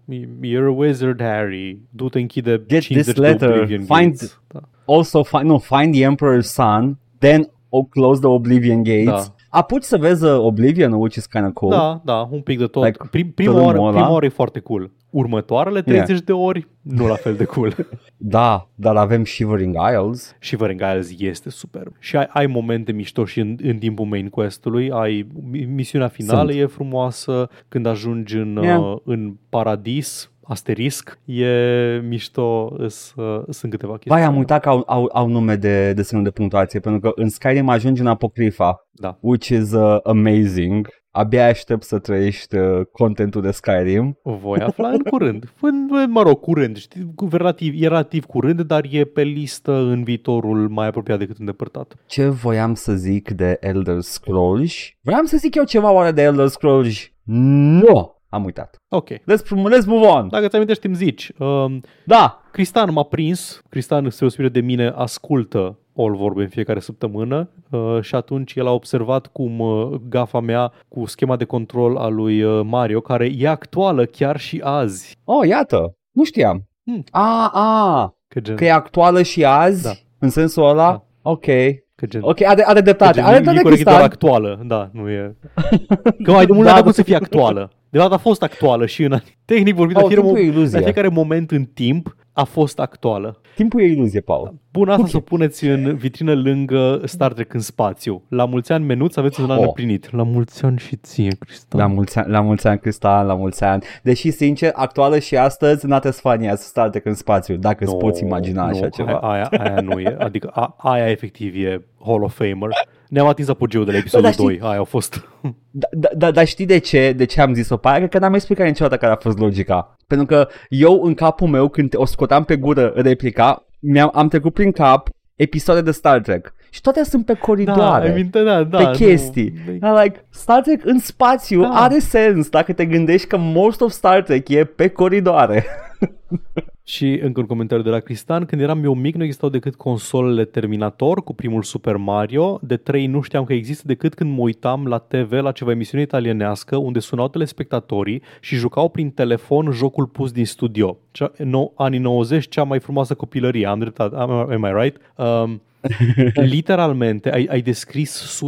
you're a wizard, Harry du-te închide Get 50 this de letter, Oblivion find- gates. Da. Also, find, no, find the Emperor's son, then oh, close the Oblivion gates. Da. Apuci să vezi uh, Oblivion, which is kind of cool. Da, da, un pic de tot. Like, Like, Prim, prima, tărâmul oară, ăla. prima oară e foarte cool. Următoarele 30 de ori, nu la fel de cool. Da, dar avem Shivering Isles. și Shivering Isles este superb. Și ai, ai momente mișto și în, în timpul main quest-ului. Ai, mi- misiunea finală Sunt. e frumoasă. Când ajungi în, Yeah. uh, în paradis, asterisc, e mișto, îs, uh, sunt câteva chestii. Vai, am uitat că au, au, au nume de, de semnul de punctuație, pentru că în Skyrim ajungi în Apocrypha, Da. which is uh, amazing. Abia aștept să trăiești uh, contentul de Skyrim. Voi afla în curând. În, mă rog, curând. Știi, cu- relativ, e relativ curând, dar e pe listă în viitorul mai apropiat decât îndepărtat. Ce voiam să zic de Elder Scrolls? Vreau să zic eu ceva oare de Elder Scrolls? Nu! Am uitat. Ok. Let's, let's move on. Dacă ți amintești, îmi zici. Um, Da, Cristan m-a prins, Cristan se osbire de mine, ascultă all vorbe în fiecare săptămână uh, și atunci el a observat cum uh, gafa mea cu schema de control a lui uh, Mario, care e actuală chiar și azi. Oh, iată, nu știam. Hmm. A, a, Că gen, că e actuală și azi? Da. În sensul ăla? Da. Ok. că gen, Ok, are, are că dreptate. gen Are e dreptate, corect, e doar Cristian. actuală, da, nu e... Că mai de mult Da, da, da. da, să fie actuală. De fapt a fost actuală și în tehnic vorbit, Paul, la, fiecare, timpul e mo- iluzie. la fiecare moment în timp a fost actuală. Timpul e iluzie, Paul. Bun, asta Ok. okay. să o puneți în vitrină lângă Star Trek în spațiu. La mulți ani menuț aveți un an Oh. împlinit. La mulți ani și ție, Cristal. La mulți, ani, la mulți ani, Cristian, la mulți ani. Deși, sincer, actuală și astăzi, not as funny as Star Trek în spațiu, dacă îți poți imagina așa nu, ceva. Aia, aia nu e. Adică a, aia efectiv e Hall of Famer. Ne-am atins apogeul de la episodul dar știi- 2. Aia a fost. Da, da, da, dar știi de ce, de ce am zis-o pe aia? Cred că n-am explicat niciodată care a fost logica. Pentru că eu, în capul meu, când o scoteam pe gură replica, mi-am, am trecut prin cap episoade de Star Trek. Și toate sunt pe coridoare. Da, minte, da, da. pe nu. chestii. Da, like, Star Trek în spațiu Da. are sens dacă te gândești că most of Star Trek e pe coridoare. Și încă un comentariu de la Cristan. Când eram eu mic, nu existau decât consolele Terminator cu primul Super Mario. De 3 nu știam că există decât când mă uitam la TV la ceva emisiune italienească unde sunau telespectatorii și jucau prin telefon jocul pus din studio. Cea, no, anii 90, cea mai frumoasă copilărie. Am dreptate. Am, am I right? Um, literalmente ai, ai descris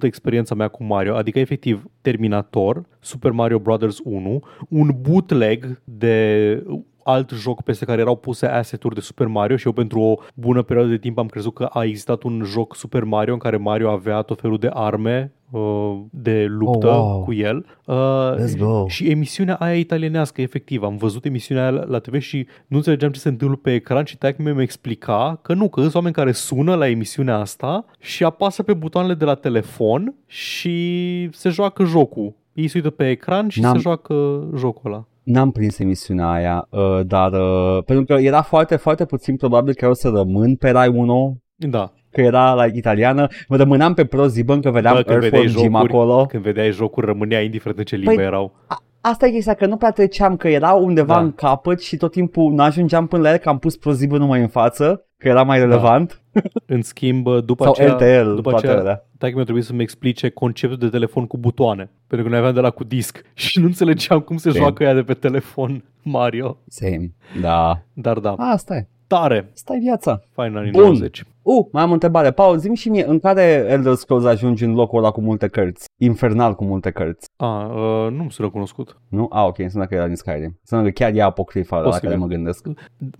100% experiența mea cu Mario, adică efectiv Terminator, Super Mario Brothers 1, un bootleg de alt joc peste care erau puse asset-uri de Super Mario și eu pentru o bună perioadă de timp am crezut că a existat un joc Super Mario în care Mario avea tot felul de arme uh, de luptă Oh, wow. cu el. Uh, Let's go. și emisiunea aia italienească, efectiv, am văzut emisiunea aia la, la TV și nu înțelegeam ce se întâmplă pe ecran și taică mi explica că nu, că sunt oameni care sună la emisiunea asta și apasă pe butoanele de la telefon și se joacă jocul Ei se uită pe ecran și N-am- se joacă jocul ăla. N-am prins emisiunea aia, uh, dar uh, pentru că era foarte, foarte puțin probabil că eu o să rămân pe Rai 1, Da. că era like, italiană, mă rămâneam pe Pro Zibăn că vedeam Bă, când vedeai Earthworm Jim jocuri, acolo. când vedeai jocuri, rămânea indiferent de ce limbă Păi, erau. A- Asta e chestia, că nu prea treceam, că era undeva Da. în capăt și tot timpul nu ajungeam până la el, că am pus Pro Zibăn numai în față, că era mai relevant. În schimb, după Sau aceea, LTL, după toate aceea, alea. Taică mi-a trebuit să-mi explice conceptul de telefon cu butoane. Pentru că noi aveam de la cu disc și nu înțelegeam cum se Same. joacă ea de pe telefon Mario. Same. Da. Dar da, Asta e. tare, Asta e viața. fain anii Bun. 90. Uh, mai am o întrebare. Paul, zi și mie, în care Elder Scrolls ajungi în locul ăla cu multe cărți? Infernal cu multe cărți. A, uh, nu mi sună cunoscut. Nu? Ah, ok, înseamnă că era din Skyrim. Înseamnă că chiar e apocrifa la Posibil. care mă gândesc.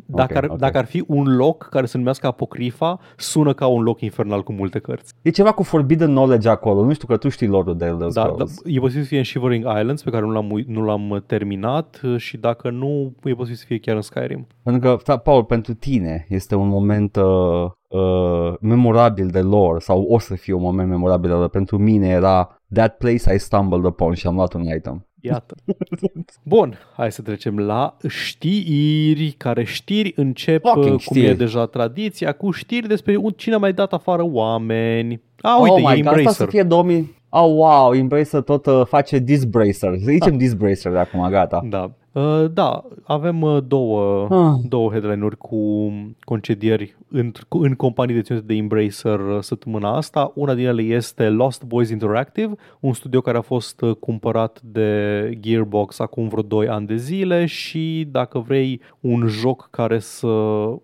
Dacă, Ok, ar, ok. dacă ar fi un loc care se numească Apocrifa, sună ca un loc infernal cu multe cărți. E ceva cu Forbidden Knowledge acolo. Nu știu că tu știi lorul de Elder Da, da, Scrolls. e posibil să fie în Shivering Islands, pe care nu l-am, ui- nu l-am terminat uh, și dacă nu, e posibil să fie chiar în Skyrim. Pentru că, da, Paul, pentru tine este un moment uh, uh, memorabil de lore sau o să fie un moment memorabil de lore. Pentru mine era That place I stumbled upon și am luat un item. Iată. Bun, hai să trecem la știri, care știri încep, Fucking uh, cum știri. e deja tradiția, cu știri despre un- cine a mai dat afară oameni. A, uite, oh e my God, asta Embracer. să fie 2000... Oh, wow, Embracer tot uh, face Disbracer. Să zicem Disbracer de acum, gata. Da. Uh, da, avem uh, două, Ah. două headline-uri cu concedieri în, cu, în companii deținute de Embracer uh, săptămâna asta. Una din ele este Lost Boys Interactive, un studio care a fost uh, cumpărat de Gearbox acum vreo 2 ani de zile și dacă vrei un joc care să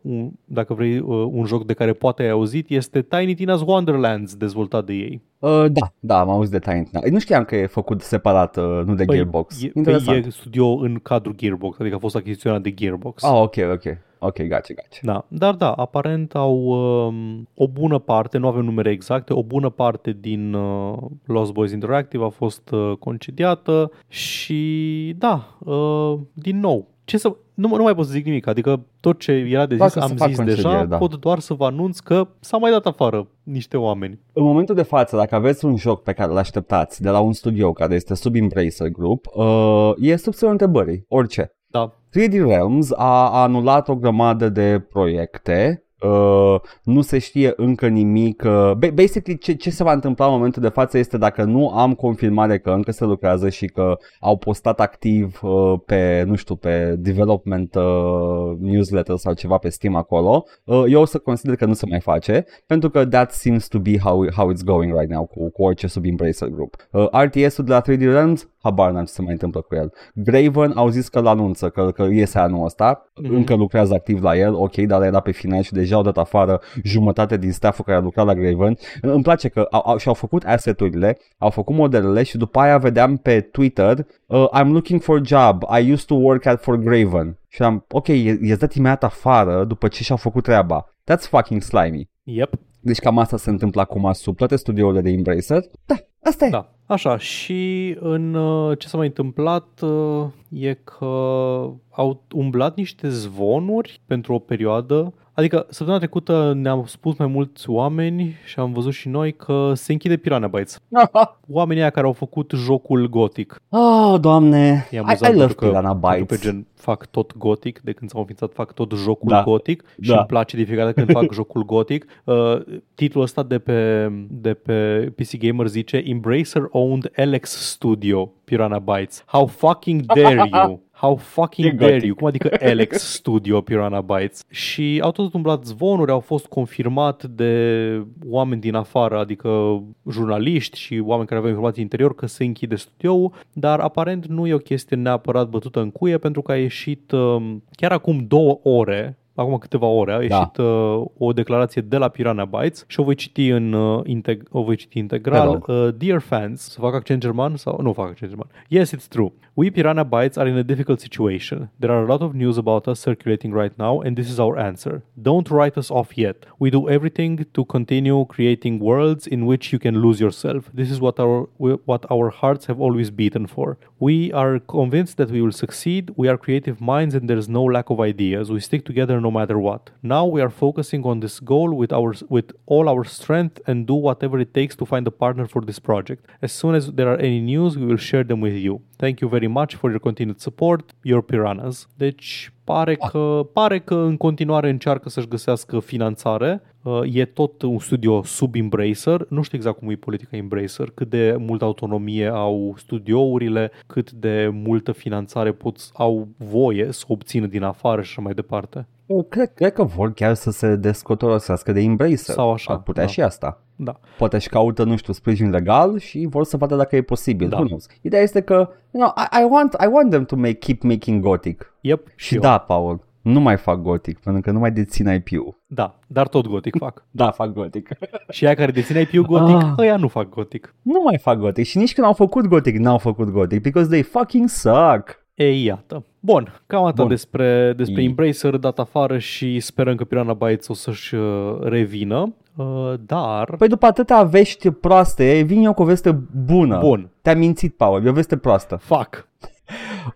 un, dacă vrei uh, un joc de care poate ai auzit este Tiny Tina's Wonderlands dezvoltat de ei. Uh, da, da, am auzit de Tiny Tina. Nu știam că e făcut separat, uh, nu de Gearbox. e, Interesant. păi e studio în cadrul Gearbox, adică a fost achiziționat de Gearbox. Ah, ok, ok. Ok, gotcha, gotcha. Da, dar da, aparent au um, o bună parte, nu avem numere exacte, o bună parte din uh, Lost Boys Interactive a fost uh, concediată și da, uh, din nou, ce să, nu, nu mai pot să zic nimic, adică tot ce era de zis Dacă se am fac zis concedieri, deja, da. pot doar să vă anunț că s-a mai dat afară niște oameni. În momentul de față, dacă aveți un joc pe care îl așteptați de la un studio care este sub Embracer Group, uh, e sub semnul întrebării, orice. Da, 3D Realms a anulat o grămadă de proiecte, uh, nu se știe încă nimic. Uh, ba- basically, ce, ce se va întâmpla în momentul de față este dacă nu am confirmare că încă se lucrează și că au postat activ uh, pe, nu știu, pe development uh, newsletter sau ceva pe Steam acolo, uh, eu o să consider că nu se mai face, pentru că that seems to be how, how it's going right now cu, cu orice sub Embracer Group. Uh, RTS-ul de la 3D Realms, habar n-am ce se mai întâmplă cu el. Graven au zis că l-anunță, că, că iese anul ăsta, Mhm. mm-hmm. încă lucrează activ la el, ok, dar era pe final și deja au dat afară jumătate din stafful care a lucrat la Graven. Îmi place că au, au, și-au făcut asset-urile, au făcut modelele și după aia vedeam pe Twitter uh, I'm looking for job, I used to work at for Graven. Și am, ok, e- i-ați dat imediat afară după ce și-au făcut treaba. That's fucking slimy. yep, Deci cam asta se întâmplă acum sub toate studiourile de Embracer. Da, asta e. da. Așa, și în uh, ce s-a mai întâmplat uh, e că au umblat niște zvonuri pentru o perioadă. Adică săptămâna trecută ne-au spus mai mulți oameni și am văzut și noi că se închide Piranha Bytes. Oamenii aia care au făcut jocul Gothic. Oh, doamne. E I, amuzant I love pentru că, Piranha pentru Bytes. că gen fac tot Gothic, de când s-au înființat fac tot jocul Da. Gothic și Da. îmi place de fiecare dată când fac jocul Gothic. Uh, titlul ăsta de pe, de pe PC Gamer zice Embracer owned Alex Studio Piranha Bytes. How fucking dare you? How fucking E dare Gothic. you? Cum adică Alex Studio Piranha Bytes? Și au tot umblat zvonuri, au fost confirmat de oameni din afară, adică jurnaliști și oameni care aveau informații interior că se închide studioul, dar aparent nu e o chestie neapărat bătută în cuie pentru că a ieșit um, chiar acum două ore acum câteva ore a ieșit uh, o declarație de la Piranha Bytes și o voi citi în uh, integ- o voi citi Te integral. rog. Uh, dear fans, să fac accent german sau nu fac accent german. Yes, it's true. We Piranha Bytes are in a difficult situation. There are a lot of news about us circulating right now, and this is our answer. Don't write us off yet. We do everything to continue creating worlds in which you can lose yourself. This is what our what our hearts have always beaten for. We are convinced that we will succeed. We are creative minds, and there is no lack of ideas. We stick together no matter what. Now we are focusing on this goal with our with all our strength and do whatever it takes to find a partner for this project. As soon as there are any news, we will share them with you. Thank you very much for your continued support. Your Piranhas. Deci pare că, pare că în continuare încearcă să-și găsească finanțare. Uh, E tot un studio sub Embracer. Nu știu exact cum e politica Embracer, cât de multă autonomie au studiourile, cât de multă finanțare pot, au voie să obțină din afară și așa mai departe. Eu Cred, cred că vor chiar să se descotorosească de Embracer. Sau așa, Ar putea da. și asta. Da. Poate și caută, nu știu, sprijin legal și vor să vadă dacă e posibil. Da. Who knows? Ideea este că, you know, I, I, want, I want them to make, keep making Gothic. Yep. Și eu. da, Paul, nu mai fac Gothic, pentru că nu mai dețin IP-ul. Da, dar tot gotic fac. Da, fac Gothic. și aia care deține IP-ul gotic, Ah. ăia nu fac gotic. nu mai fac Gothic și nici când au făcut Gothic, n-au făcut Gothic, because they fucking suck. Ei, iată. Bun, cam atât Bun. despre, despre I- Embracer dat afară și sperăm că Piranha Bytes o să-și uh, revină. Uh, dar... Păi după atâtea vești proaste, vin eu cu o veste bună. Bun. Te-a mințit, Paul, e o veste proastă. Fac.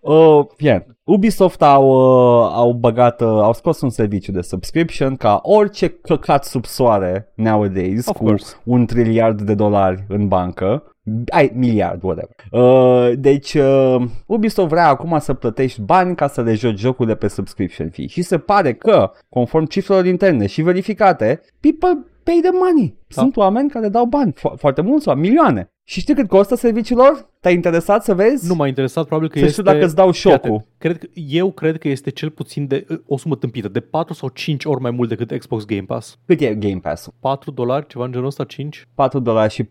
Uh, yeah. Ubisoft au, uh, au băgat, uh, au scos un serviciu de subscription ca orice căcat sub soare nowadays Of cu course. un triliard de dolari în bancă. Ai, miliard, whatever. Uh, deci, uh, Ubisoft vrea acum să plătești bani ca să le joci jocurile pe subscription fee. Și se pare că, conform cifrelor interne și verificate, people pay the money. Da. Sunt oameni care dau bani, fo- foarte mulți oameni, milioane. Și știi cât costă serviciul lor? Te-ai interesat să vezi? Nu m-a interesat, probabil că Să este... știu dacă îți dau Fii șocul. atent. Cred că, eu cred că este cel puțin de o sumă tâmpită, de 4 sau 5 ori mai mult decât Xbox Game Pass. Cât e Game Pass-ul? 4 dolari, ceva în genul ăsta, 5? 4 dolari și 4-5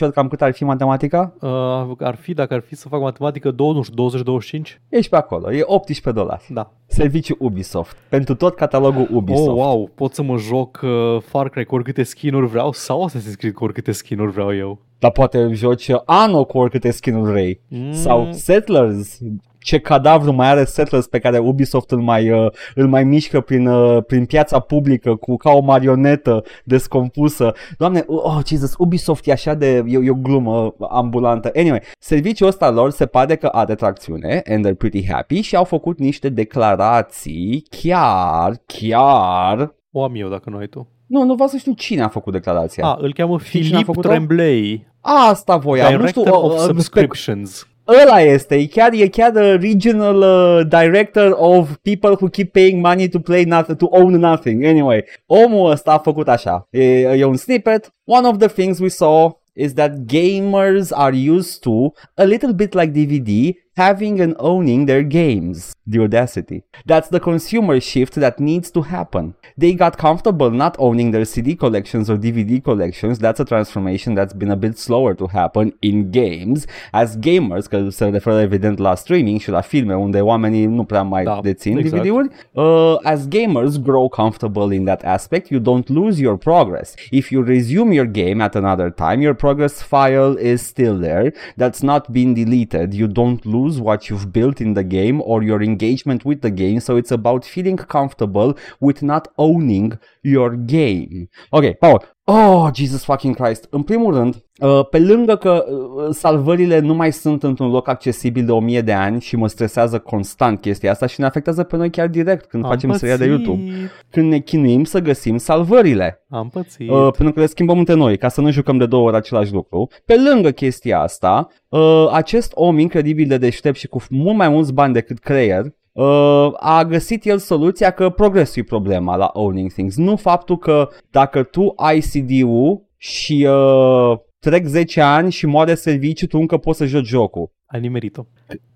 ori cam cât ar fi matematica? Uh, ar fi, dacă ar fi să fac matematică, 20, 20-25? Ești pe acolo, e 18 dolari. Da. Serviciu Ubisoft, pentru tot catalogul Ubisoft. Oh, wow, pot să mă joc uh, Far Cry cu oricâte skin-uri vreau sau Assassin's Creed cu oricâte skin-uri vreau eu. Dar poate joci Anno cu oricâte skin-uri vrei. Mm. Sau Settlers, ce cadavru mai are Settlers pe care Ubisoft îl mai, uh, îl mai mișcă prin, uh, prin piața publică cu ca o marionetă descompusă. Doamne, oh Jesus, Ubisoft e așa de, e, e o glumă ambulantă. Anyway, serviciul ăsta lor se pare că are tracțiune and they're pretty happy și au făcut niște declarații chiar, chiar O am eu dacă nu ai tu. nu, nu vreau să știu cine a făcut declarația. Ah, îl cheamă cine a Filip făcut-o? Tremblay, Asta voiam, nu Director știu, of uh, Subscriptions. Ăla este, e chiar, e chiar the regional uh, director of people who keep paying money to play not, to own nothing. Anyway, omul ăsta a făcut așa. E, e un snippet. One of the things we saw is that gamers are used to, a little bit like DVD, having and owning their games. The audacity. That's the consumer shift that needs to happen. They got comfortable not owning their CD collections or DVD collections. That's a transformation that's been a bit slower to happen in games. As gamers, că se referă evident la streaming și la filme unde oamenii nu prea mai Da, dețin exact. DVD-uri. Uh, as gamers grow comfortable in that aspect, you don't lose your progress. If you resume your game at another time, your progress file is still there. That's not been deleted. You don't lose what you've built in the game or your engagement with the game. So it's about feeling comfortable with not owning your game. Ok, Paul. Oh, Jesus fucking Christ. În primul rând, uh, pe lângă că uh, salvările nu mai sunt într-un loc accesibil de 1000 de ani și mă stresează constant chestia asta și ne afectează pe noi chiar direct când Am facem seria de pățit. YouTube. Când ne chinuim să găsim salvările. Am pățit. Uh, pentru că le schimbăm între noi, ca să nu jucăm de două ori același lucru. Pe lângă chestia asta, uh, acest om incredibil de deștept și cu mult mai mulți bani decât creier, uh, a găsit el soluția că progresul e problema la owning things. Nu faptul că dacă tu ai CD-ul și uh, trec 10 ani și moare serviciu, tu încă poți să joci jocul. Ai nimerit-o.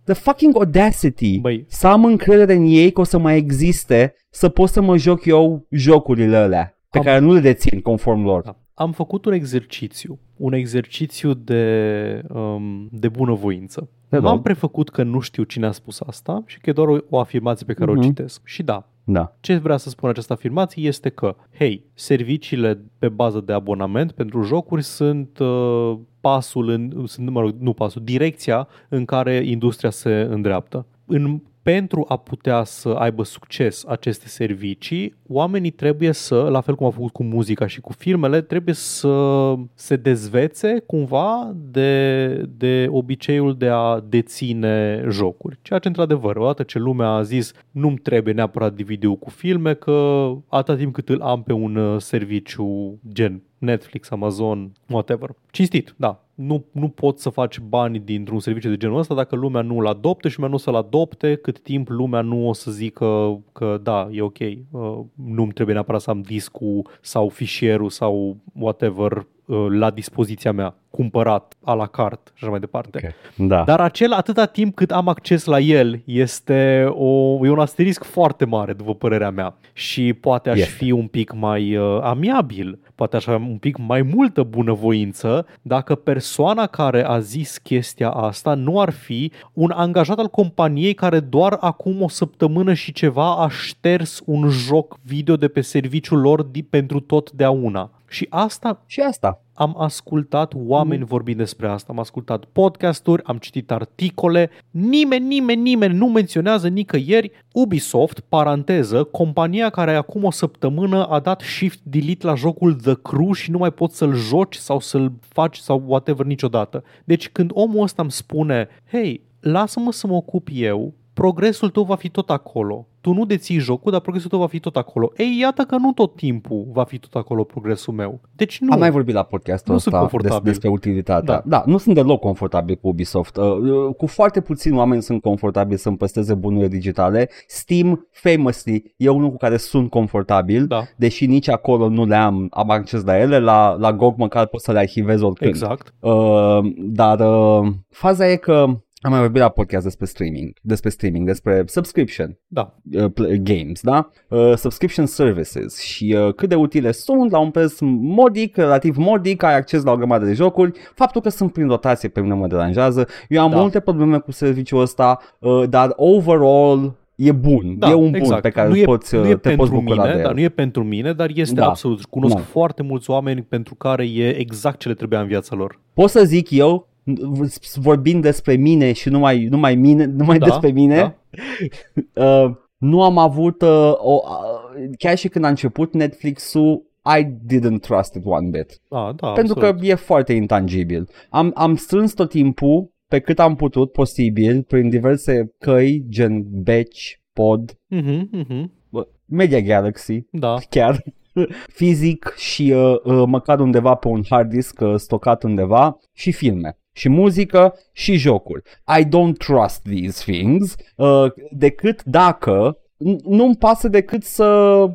The fucking audacity Băi. Să am încredere în ei că o să mai existe Să pot să mă joc eu jocurile alea Pe Am- care nu le dețin conform lor Da. Am făcut un exercițiu, un exercițiu de, um, de bunăvoință. Te M-am rog. prefăcut că nu știu cine a spus asta și că e doar o, o afirmație pe care Mhm. o citesc. Și da, Da. Ce vrea să spună această afirmație este că, hei, serviciile pe bază de abonament pentru jocuri sunt uh, pasul, în, sunt, mă rog, nu pasul, direcția în care industria se îndreaptă. În pentru a putea să aibă succes aceste servicii, oamenii trebuie să, la fel cum au făcut cu muzica și cu filmele, trebuie să se dezvețe cumva de, de obiceiul de a deține jocuri. Ceea ce, într-adevăr, odată ce lumea a zis nu-mi trebuie neapărat DVD-ul cu filme, că atâta timp cât îl am pe un uh, serviciu gen Netflix, Amazon, whatever. Cinstit, da. Nu, nu poți să faci bani dintr-un serviciu de genul ăsta dacă lumea nu-l adoptă și lumea nu o să-l adopte cât timp lumea nu o să zică că da, e ok, uh, nu-mi trebuie neapărat să am discul sau fișierul sau whatever uh, la dispoziția mea, cumpărat, a la carte și așa mai departe. Okay. Da. Dar acel atâta timp cât am acces la el este o, e un asterisc foarte mare, după părerea mea. Și poate aș Este. fi un pic mai uh, amiabil, poate aș avea un pic mai multă bunăvoință dacă persoana care a zis chestia asta nu ar fi un angajat al companiei care doar acum o săptămână și ceva a șters un joc video de pe serviciul lor di- pentru totdeauna. Și asta Și asta. am ascultat oameni vorbind despre asta, am ascultat podcasturi, am citit articole, nimeni, nimeni, nimeni nu menționează nicăieri Ubisoft, paranteză, compania care acum o săptămână a dat shift delete la jocul The Crew și nu mai poți să-l joci sau să-l faci sau whatever niciodată. Deci când omul ăsta îmi spune, hei, lasă-mă să mă ocup eu, progresul tău va fi tot acolo. Tu nu deții jocul, dar progresul tău va fi tot acolo. Ei, iată că nu tot timpul va fi tot acolo progresul meu. Deci nu. Am mai vorbit la podcastul Nu sunt ăsta des, confortabil. despre utilitatea. Da. Da. da, nu sunt deloc confortabil cu Ubisoft. Uh, uh, cu foarte puțini oameni sunt confortabili să-mi păstreze bunurile digitale. Steam, famously, e unul cu care sunt confortabil, Da. deși nici acolo nu le am, am acces la ele. La, la GOG măcar pot să le arhivez oricând. Exact. Uh, dar uh, faza e că am mai vorbit la podcast despre streaming, despre streaming, despre subscription Da. uh, pl- games, da? Uh, subscription services și uh, cât de utile sunt la un preț modic, relativ modic, ai acces la o grămadă de jocuri. Faptul că sunt prin rotație pe mine mă deranjează. Eu am Da. multe probleme cu serviciul ăsta, uh, dar overall e bun. Da, e un exact. bun pe care nu îl e, poți, nu uh, e te pentru poți bucura mine, de dar el. nu e pentru mine, dar este Da. absolut. Cunosc Da. foarte mulți oameni pentru care e exact ce le trebuia în viața lor. Pot să zic eu, vorbind despre mine și numai, numai, mine, numai Da, despre mine, da. uh, nu am avut, uh, o, uh, chiar și când a început Netflix-ul, I didn't trust it one bit. A, da, pentru absolut. că e foarte intangibil. Am, am strâns tot timpul pe cât am putut posibil prin diverse căi, gen Batch, Pod, Mhm, mhm. bă, Media Galaxy, Da. chiar fizic și uh, uh, măcar undeva pe un hard disk uh, stocat undeva și filme și muzică și jocuri. I don't trust these things uh, decât dacă n- nu-mi pasă decât să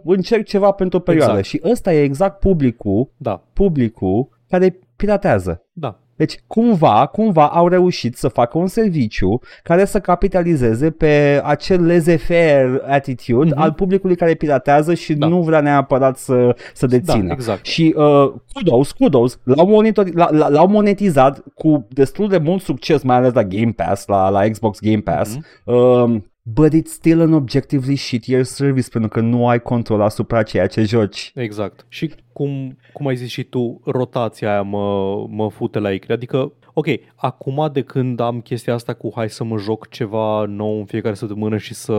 încerc ceva pentru o perioadă Exact. și ăsta e exact publicul, Da. publicul care piratează. Da. Deci cumva, cumva au reușit să facă un serviciu care să capitalizeze pe acel laissez-faire attitude Mhm. al publicului care piratează și Da. nu vrea neapărat să, să dețină. Da, exact. Și uh, kudos, kudos, l-au, monitor, l- l- l-au monetizat cu destul de mult succes, mai ales la Game Pass, la, la Xbox Game Pass. Mhm. Um, but it's still an objectively shittier service pentru că nu ai control asupra ceea ce joci. Exact. Și cum, cum ai zis și tu, rotația aia mă, mă fute la icre. Adică, ok, acum de când am chestia asta cu hai să mă joc ceva nou în fiecare săptămână și să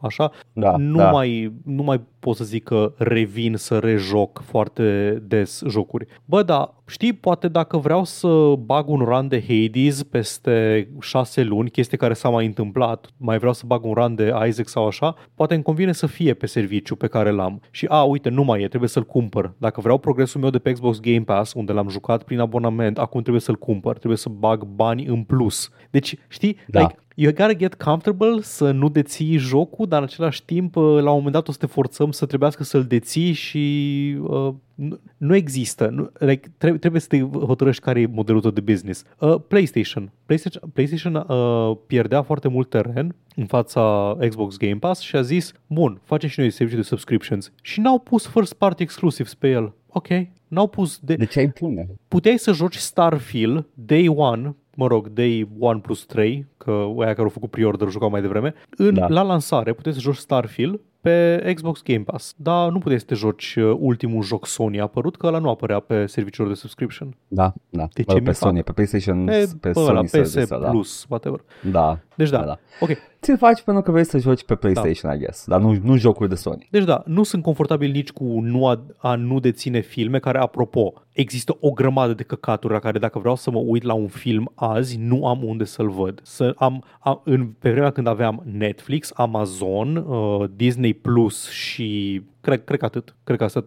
așa, Da, nu, da. mai, nu mai pot să zic că revin să rejoc foarte des jocuri. Bă, da, știi, poate dacă vreau să bag un run de Hades peste șase luni, chestie care s-a mai întâmplat, mai vreau să bag un run de Isaac sau așa, poate îmi convine să fie pe serviciu pe care l-am. Și a, uite, nu mai e, trebuie să-l cumpăr. Dacă vreau progresul meu de pe Xbox Game Pass, unde l-am jucat prin abonament, acum trebuie să-l cumpăr, trebuie să bag bani în plus. Deci, știi, Da. like, you gotta get comfortable să nu deții jocul, dar în același timp, uh, la un moment dat o să te forțăm să trebuiască să-l deții și uh, nu, nu există. Nu, like, trebuie, trebuie să te hotărăști care e modelul tău de business. Uh, PlayStation. PlayStation, PlayStation uh, pierdea foarte mult teren în fața Xbox Game Pass și a zis, bun, facem și noi serviciu de subscriptions. Și n-au pus first party exclusives pe el. Ok, n-au pus de, De ce ai pune? puteai să joci Starfield Day 1, mă rog, Day 1 plus 3, că aia care au făcut pre-order jucau mai devreme, în, Da. la lansare puteai să joci Starfield pe pe Xbox Game Pass. Dar nu puteai să te joci uh, ultimul joc Sony apărut, că ăla nu apărea pe serviciul de subscription. Da, da. De Bă, ce pe mi Sony, fac? pe PlayStation, Pe, pe pe ăla, Sony PS service ăla. Plus, whatever. Da. Deci da, Da, da. ok. Ți-l faci pentru că vrei să joci pe PlayStation, I guess, dar nu, nu jocuri de Sony. Deci da, nu sunt confortabil nici cu nu a, a nu deține filme, care, apropo, există o grămadă de căcaturi la care dacă vreau să mă uit la un film azi, nu am unde să-l văd. Să am, am, în, pe vremea când aveam Netflix, Amazon, uh, Disney Plus și cred, cred că atât. Cred că asta,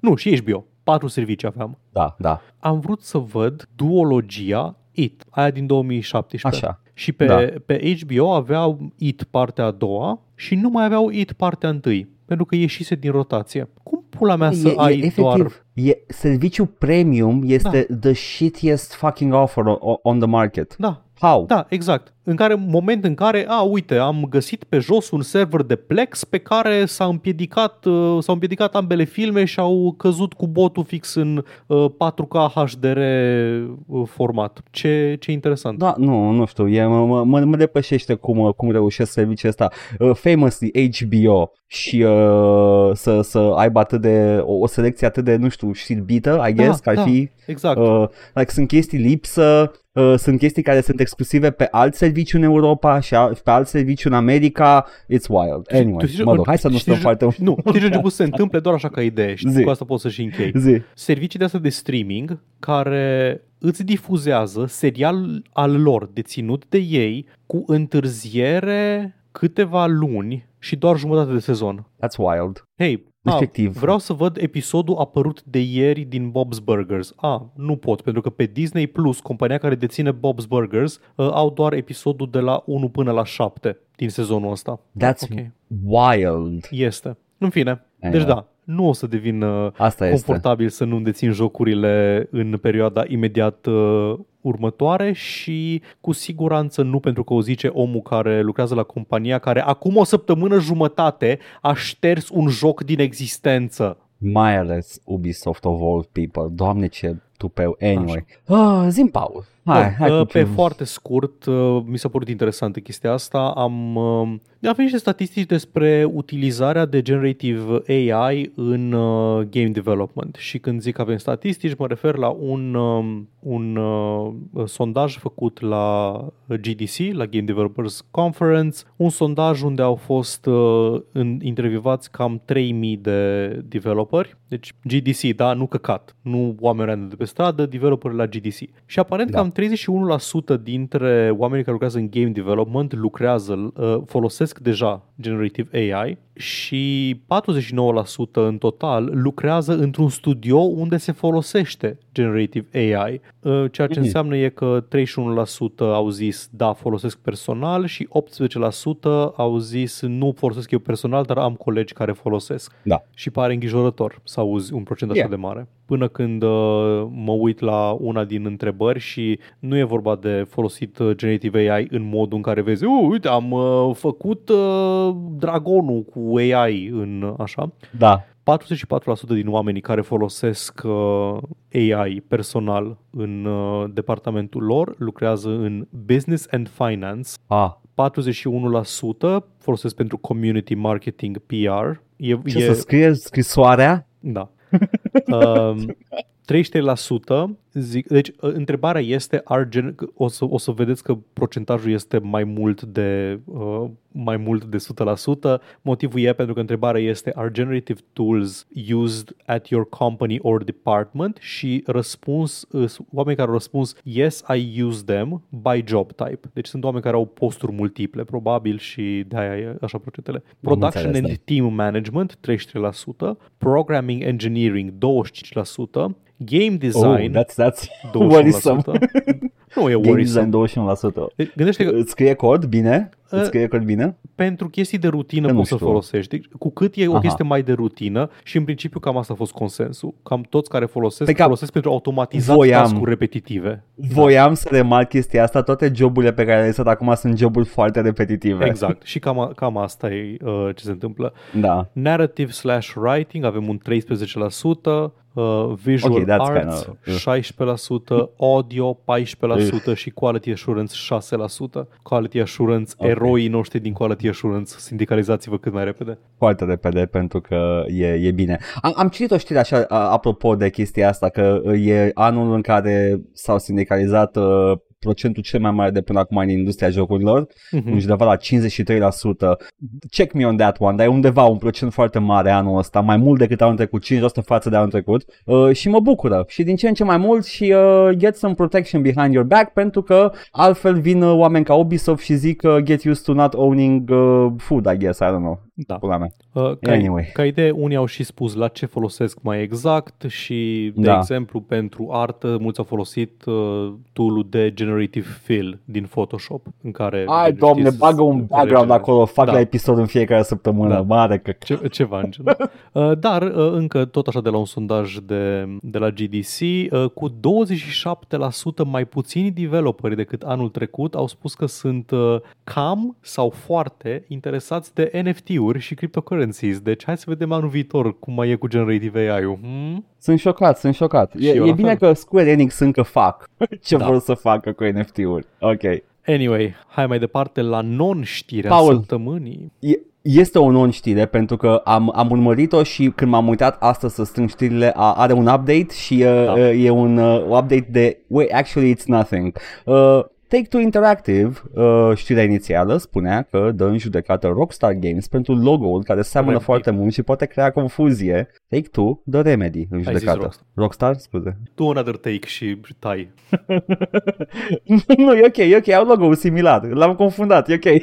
nu, și HBO. Patru servicii aveam. Da, da. Am vrut să văd duologia It, aia din 2017. Așa. Și pe, Da. pe HBO aveau It partea a doua și nu mai aveau It partea întâi, pentru că ieșise din rotație. Cum pula mea să e, ai e, doar... efectiv, e, serviciul premium este the shittiest fucking offer on, on the market. Da, How? da, exact. În care, moment în care, a, uite, am găsit pe jos un server de Plex pe care s-a împiedicat, uh, s-au împiedicat ambele filme și au căzut cu botul fix în uh, 4K HDR uh, format. Ce, ce interesant. Da, nu, nu știu, e, mă, mă, mă depășește cum, cum reușesc serviciul ăsta. Uh, famously HBO și uh, să, să aibă atât de, o, o selecție atât de, nu știu, știrbită, I guess, că ar da, fi, Exact. uh, like, sunt chestii lipsă, uh, sunt chestii care sunt exclusive pe alt serviciu în Europa și al- pe alt serviciu în America, it's wild. Anyway, Tu știi- mă rog, hai să nu știi- stăm foarte Nu, știi ce a început să se întâmple doar așa ca idee și Zi. cu asta pot să și închei. Zi. Servicii de astea de streaming care îți difuzează serial al lor deținut de ei cu întârziere câteva luni și doar jumătate de sezon. That's wild. Hei, a, Efectiv. vreau să văd episodul apărut de ieri din Bob's Burgers. A, nu pot, pentru că pe Disney Plus, compania care deține Bob's Burgers, uh, au doar episodul de la 1 până la 7 din sezonul ăsta. That's Ok. wild. Este. În fine. Deci Anyway. da, nu o să devin uh, Asta este. confortabil să nu dețin jocurile în perioada imediat uh, următoare și cu siguranță nu pentru că o zice omul care lucrează la compania care acum o săptămână jumătate a șters un joc din existență. Mai ales Ubisoft of all people. Doamne ce tupeu. Anyway. Ah, zim, Paul. Hai, Bun, hai uh, cu pe ce- foarte scurt, uh, mi s-a părut interesantă chestia asta. Am, uh, am venit niște statistici despre utilizarea de generative AI în uh, game development. Și când zic că avem statistici, mă refer la un, um, un uh, sondaj făcut la GDC, la Game Developers Conference, un sondaj unde au fost uh, în, intervievați cam 3000 de developeri. Deci GDC, da, nu căcat, nu oameni random de pe stradă, developeri la GDC. Și aparent Da. cam 31% dintre oamenii care lucrează în game development lucrează, uh, folosesc deja generative AI și 49% în total lucrează într-un studio unde se folosește generative AI, uh, ceea ce Mhm. înseamnă e că 31% au zis da, folosesc personal și 18% au zis nu folosesc eu personal, dar am colegi care folosesc. Da. Și pare îngrijorător să auzi un procent așa Yeah. de mare. Până când uh, mă uit la una din întrebări și nu e vorba de folosit uh, generative AI în modul în care vezi, "Uh, uite, am uh, făcut uh, dragonul cu AI în uh, așa. Da. 44% din oamenii care folosesc uh, AI personal în uh, departamentul lor lucrează în business and finance. Ah, 41% folosesc pentru community marketing PR. E, ce e, să scrie scrisoarea? Da. Um, 33% zic, deci uh, întrebarea este are gen, o, să, o să vedeți că procentajul este mai mult de uh, mai mult de 100%. Motivul e pentru că întrebarea este are generative tools used at your company or department și răspuns uh, oameni care au răspuns yes I use them by job type. Deci sunt oameni care au posturi multiple probabil și de aia e așa procentele. Production înțeles, and team management 33%, programming engineering 25%, game design oh, that's, that's 21%. worrisome. nu e Game worrisome. design 21%. Deci, Gândește că Îți scrie cod bine? Uh, Îți scrie cod bine? pentru chestii de rutină Că nu poți să știu. folosești. Deci, cu cât e o Aha. chestie mai de rutină și în principiu cam asta a fost consensul. Cam toți care folosesc, Pe cap- folosesc pentru automatizat Voiam. task-uri repetitive. Voiam să remarc chestia asta, toate joburile pe care le lăsat acum sunt joburi foarte repetitive. Exact. Și cam, cam asta e uh, ce se întâmplă. Da. Narrative slash writing avem un 13%, uh, visual Okay, that's arts kinda- 16%, audio 14% și quality assurance 6%. Quality assurance, Ok. eroii noștri din quality assurance, sindicalizați-vă cât mai repede. foarte repede pentru că e, e bine. Am, am citit o știre așa a- apropo de chestia asta că uh, e anul în care s-au sindicalizat uh, procentul cel mai mare de până acum în industria jocurilor, Mhm. undeva la 53%. Check me on that one, dar e undeva un procent foarte mare anul ăsta, mai mult decât anul trecut, 5% față de anul trecut uh, și mă bucură și din ce în ce mai mult și uh, get some protection behind your back pentru că altfel vin uh, oameni ca Ubisoft și zic uh, get used to not owning uh, food, I guess, I don't know, Da. pula mea. Uh, ca, Anyway. ca idee, unii au și spus la ce folosesc mai exact și, de Da. exemplu, pentru artă, mulți au folosit uh, tool-ul de Generative Fill din Photoshop, în care... Ai, știți, domne, bagă un background regele. acolo, fac Da. la episod în fiecare săptămână, Da. mare că... Ce, ceva în genul. Uh, Dar, uh, încă tot așa de la un sondaj de, de la GDC, uh, cu 27% mai puțini developeri decât anul trecut au spus că sunt uh, cam sau foarte interesați de NFT-uri și cryptocurrencies. Deci hai să vedem anul viitor cum mai e cu Generative AI-ul. Hmm? Sunt șocat, sunt șocat. Și E, eu e la bine fel. că Square Enix încă fac ce Da. vor să facă cu NFT-uri. Ok. Anyway, hai mai departe la non-știrea Paul. săptămânii. E, este o non-știre pentru că am, am urmărit-o și când m-am uitat astăzi să strâng știrile a, are un update și uh, Da. uh, e un uh, update de Wait, actually it's nothing. Uh, Take-Two Interactive, uh, știrea inițială, spunea că dă în judecată Rockstar Games pentru logo-ul care seamănă Remedy. foarte mult și poate crea confuzie. Take-Two dă Remedy în zis judecată. Rockstar. Rockstar, scuze. Tu another take și tai. nu, e ok, e ok, au logo-ul similar, l-am confundat, e ok.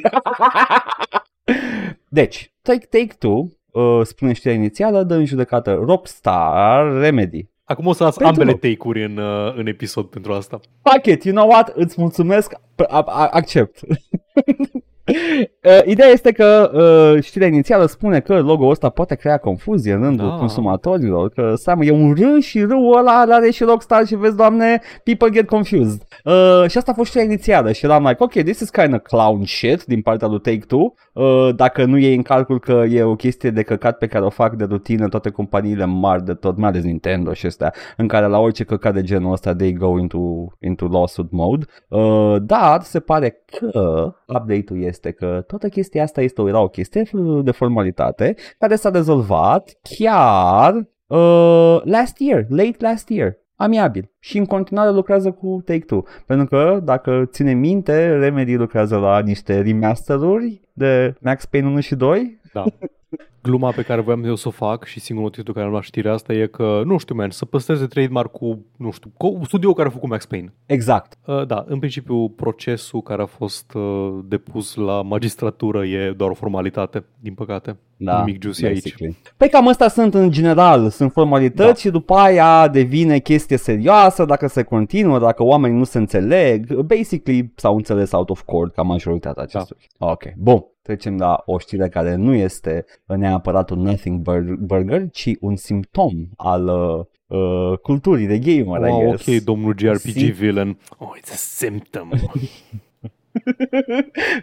deci, Take, Take Two, uh, spune știrea inițială, dă în judecată Rockstar Remedy. Acum o să las Pentru ambele loc. take-uri în, uh, în episod pentru asta. Fuck it, you know what, îți mulțumesc, p- a- a- accept. Uh, ideea este că uh, știrea inițială spune că logo-ul ăsta poate crea confuzie în rândul Da. consumatorilor, că seamă e un R și R-ul ăla are și Rockstar și vezi, doamne, people get confused. Uh, și asta a fost știrea inițială și eram like, ok, this is kind of clown shit din partea lui Take-Two, uh, dacă nu iei în calcul că e o chestie de căcat pe care o fac de rutină toate companiile mari de tot, mai ales Nintendo și astea, în care la orice căcat de genul ăsta they go into, into lawsuit mode. Uh, dar se pare că update-ul este că toată chestia asta este o, era o chestie de formalitate care s-a rezolvat chiar uh, last year, late last year. Amiabil. Și în continuare lucrează cu Take-Two. Pentru că, dacă ține minte, Remedy lucrează la niște remasteruri de Max Payne 1 și 2. Da. Gluma pe care voiam eu să o fac și singurul motiv pe care am luat știrea asta e că, nu știu, man, să păstreze trademark cu, nu știu, cu studioul care a făcut Max Payne. Exact. Uh, da, în principiu procesul care a fost uh, depus la magistratură e doar o formalitate, din păcate. Da, Nimic juicy aici. basically. Păi cam astea sunt în general, sunt formalități Da. și după aia devine chestie serioasă dacă se continuă, dacă oamenii nu se înțeleg. Basically s-au înțeles out of court ca majoritatea acestor. Ok, bun. Trecem la o știre care nu este neapărat un nothing bur- burger, ci un simptom al uh, uh, culturii de gamer, I Wow, guess. ok, domnul JRPG Si- villain. Oh, it's a symptom.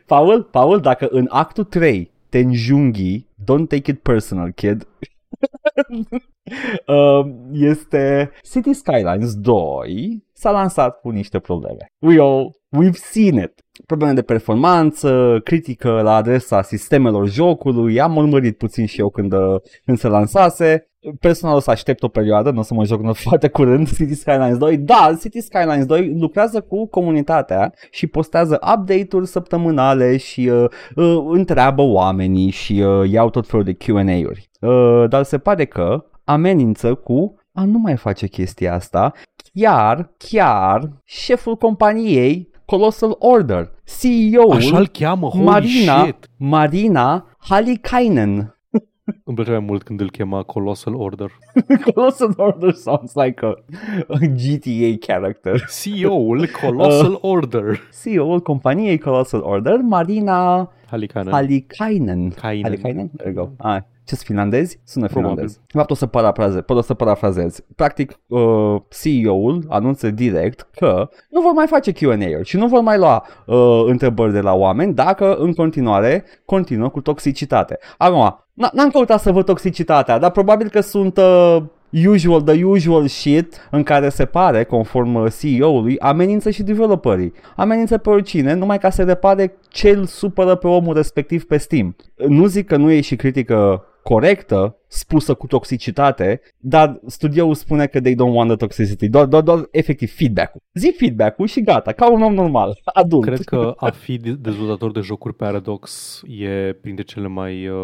Paul, Paul, dacă în actul 3 te înjunghi, don't take it personal, kid. Uh, este City Skylines 2 s-a lansat cu niște probleme. We all, we've seen it. Probleme de performanță, critică la adresa sistemelor jocului, am urmărit puțin și eu când, uh, când se lansase. Personal o să aștept o perioadă, nu o să mă joc foarte curând City Skylines 2, dar City Skylines 2 lucrează cu comunitatea și postează update-uri săptămânale și uh, uh, întreabă oamenii și uh, iau tot felul de Q&A-uri. Uh, dar se pare că amenință cu a nu mai face chestia asta, chiar, chiar șeful companiei Colossal Order, CEO-ul Așa-l cheamă, holy Marina, shit. Marina Halikainen. Îmi plăcea mai mult când îl chema Colossal Order. Colossal Order sounds like a, a GTA character. CEO-ul Colossal Uh. Order. CEO-ul companiei Colossal Order, Marina Halikanen. Halikainen. Kainen. Halikainen? There you go. Ah, ce finlandezi? Sună Probabil. finlandez. De fapt o să parafrazez, pot o să parafrazez. Practic, uh, CEO-ul anunță direct că nu vor mai face Q&A-uri și nu vor mai lua uh, întrebări de la oameni dacă în continuare continuă cu toxicitate. Acum, n- n-am căutat să văd toxicitatea, dar probabil că sunt uh, usual, the usual shit în care se pare, conform uh, CEO-ului, amenință și developerii. Amenință pe oricine, numai ca să repare ce îl supără pe omul respectiv pe Steam. Nu zic că nu e și critică corectă, spusă cu toxicitate, dar studioul spune că they don't want the toxicity, doar, doar, doar efectiv feedback-ul. Zi feedback-ul și gata, ca un om normal, adult. Cred că a fi dezvoltator de jocuri Paradox e printre cele mai uh,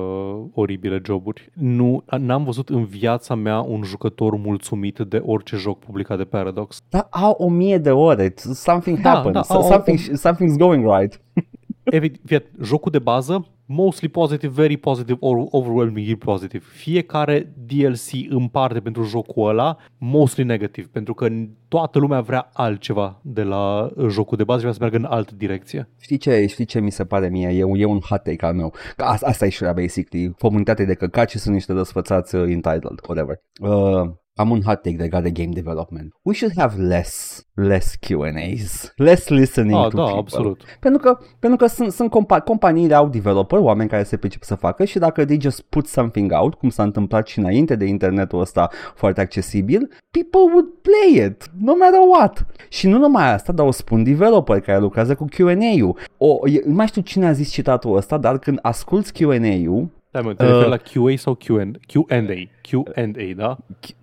oribile joburi. Nu, n-am văzut în viața mea un jucător mulțumit de orice joc publicat de Paradox. Dar au o mie de ore, something da, happens, da, au, something, au, something's going right. Evident, jocul de bază mostly positive, very positive, or overwhelmingly positive. Fiecare DLC în parte pentru jocul ăla, mostly negative, pentru că toată lumea vrea altceva de la jocul de bază și vrea să meargă în altă direcție. Știi ce, știi ce mi se pare mie? E, e un hot take al meu. Că asta, asta e și basically. Comunitatea de căcați sunt niște răsfățați uh, entitled, whatever. Uh, am un hot take legat de game development. We should have less, less Q&As, less listening ah, to da, people. absolut. Pentru că, pentru că sunt, sunt compa- companiile au developer, oameni care se pricep să facă și dacă they just put something out, cum s-a întâmplat și înainte de internetul ăsta foarte accesibil, people would play it, no matter what. Și nu numai asta, dar o spun developer care lucrează cu Q&A-ul. O, nu mai știu cine a zis citatul ăsta, dar când asculti Q&A-ul, da, mă, te uh, la QA sau Q&A? Q&A, Q&A, da?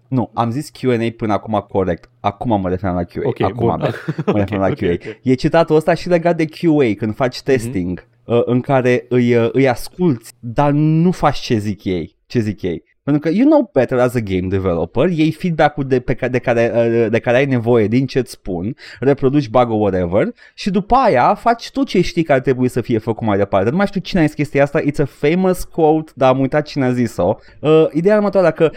Nu, am zis Q&A până acum corect. Acum mă referam la QA. Okay, acum bun. mă referam okay, la QA. Okay, okay. E citatul ăsta și legat de QA, când faci testing, mm-hmm. în care îi, uh, îi asculti, dar nu faci ce zic ei. Ce zic ei. Pentru că you know better as a game developer, iei feedback-ul de, pe care, de, care, uh, de care ai nevoie din ce-ți spun, reproduci bug whatever și după aia faci tu ce știi că ar trebui să fie făcut mai departe. Nu mai știu cine a zis chestia asta, it's a famous quote, dar am uitat cine a zis-o. Uh, ideea următoare că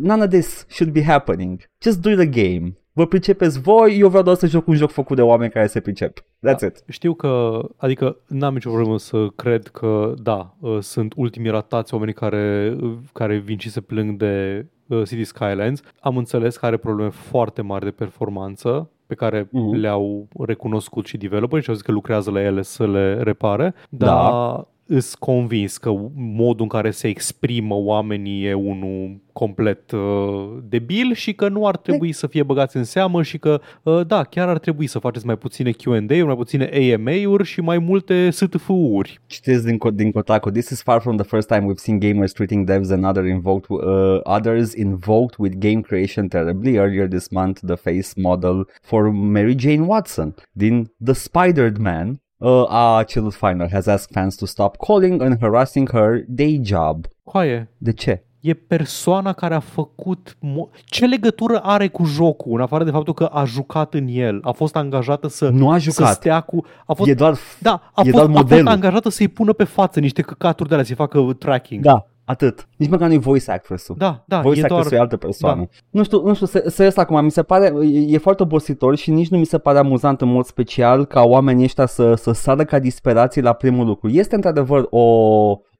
none of this should be happening. Just do the game vă pricepeți voi, eu vreau doar să joc un joc făcut de oameni care se pricep. That's da. it. Știu că, adică n-am nicio problemă să cred că, da, uh, sunt ultimii ratați oamenii care, care vin și se plâng de uh, City Skylines. Am înțeles că are probleme foarte mari de performanță pe care mm-hmm. le-au recunoscut și developeri și au zis că lucrează la ele să le repare, dar da îs convins că modul în care se exprimă oamenii e unul complet uh, debil și că nu ar trebui să fie băgați în seamă și că, uh, da, chiar ar trebui să faceți mai puține Q&A-uri, mai puține AMA-uri și mai multe STF-uri. Citesc din, din Kotaku, This is far from the first time we've seen gamers treating devs and other invoked, uh, others invoked with game creation terribly. Earlier this month, the face model for Mary Jane Watson din The Spider Man uh, a cerut Final has asked fans to stop calling and harassing her day job. Coaie. De ce? E persoana care a făcut... Mo- ce legătură are cu jocul, în afară de faptul că a jucat în el? A fost angajată să, nu a jucat. să stea cu... A fost, e doar, da, a, e fost, doar modelul. a fost angajată să-i pună pe față niște căcaturi de alea, să-i facă tracking. Da, Atât. Nici măcar nu-i voice actress-ul. Da, da. Voice e actress-ul doar... e altă persoană. Da. Nu știu, nu știu, serios acum, mi se pare, e, e foarte obositor și nici nu mi se pare amuzant în mod special ca oamenii ăștia să, să sară ca disperații la primul lucru. Este într-adevăr o,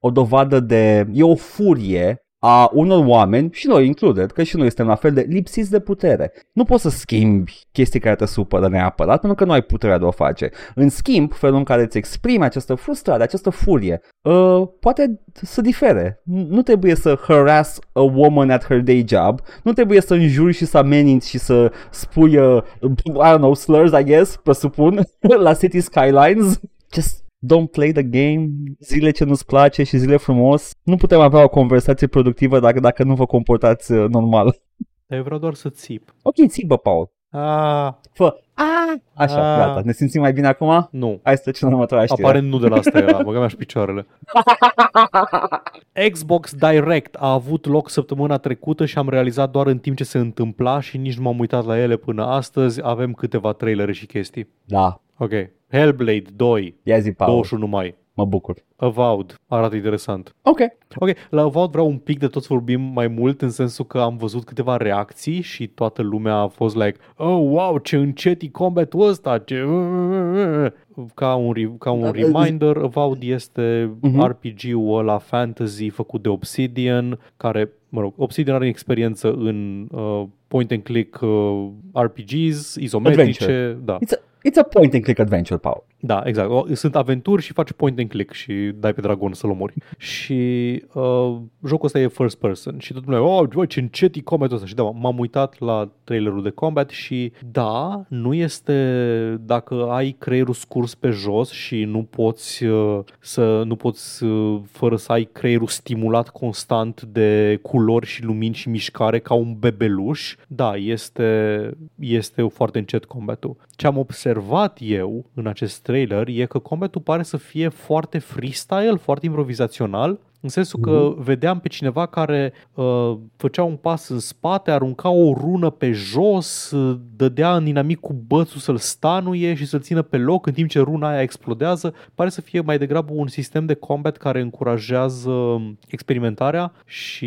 o dovadă de, e o furie a unor oameni, și noi included, că și noi suntem la fel de lipsiți de putere. Nu poți să schimbi chestii care te supără neapărat, pentru că nu ai puterea de a o face. În schimb, felul în care îți exprimi această frustrare, această furie, uh, poate să difere. Nu trebuie să harass a woman at her day job, nu trebuie să înjuri și să ameninți și să spui, uh, I don't know, slurs, I guess, presupun, la City Skylines. Just don't play the game, zile ce nu-ți place și zile frumos. Nu putem avea o conversație productivă dacă, dacă nu vă comportați uh, normal. Eu vreau doar să țip. Ok, țipă, Paul. Ah. Fă. Ah. Așa, ah. gata. Ne simțim mai bine acum? Nu. Hai să trecem la următoarea știre. Aparent nu de la asta era, băga mea și picioarele. Xbox Direct a avut loc săptămâna trecută și am realizat doar în timp ce se întâmpla și nici nu m-am uitat la ele până astăzi. Avem câteva trailere și chestii. Da. Ok. Hellblade 2. Ia zi, Paul. 21 mai. Mă bucur. Avowed. Arată interesant. Ok. Ok, la Avowed vreau un pic de tot să vorbim mai mult în sensul că am văzut câteva reacții și toată lumea a fost like Oh, wow, ce încet e combatul ăsta, ce... Ca un, ca un reminder, Avowed este uh-huh. RPG-ul ăla fantasy făcut de Obsidian, care, mă rog, Obsidian are experiență în uh, point and click uh, RPGs, izometrice, Adventure. da. It's a, It's a point and click adventure, Paul. Da, exact. O- Sunt aventuri și faci point and click și dai pe dragon să-l omori. Și uh, jocul ăsta e first person și tot lumea, oh, bă, ce încet e combat ăsta. Și da, m-am uitat la trailerul de combat și da, nu este dacă ai creierul scurs pe jos și nu poți uh, să nu poți uh, fără să ai creierul stimulat constant de culori și lumini și mișcare ca un bebeluș, da, este, este foarte încet combatul. Ce am observat eu în acest trailer e că combatul pare să fie foarte freestyle, foarte improvizațional, în sensul că vedeam pe cineva care uh, făcea un pas în spate, arunca o rună pe jos, uh, dădea în inamic cu bățul să-l stanuie și să-l țină pe loc în timp ce runa aia explodează. Pare să fie mai degrabă un sistem de combat care încurajează experimentarea și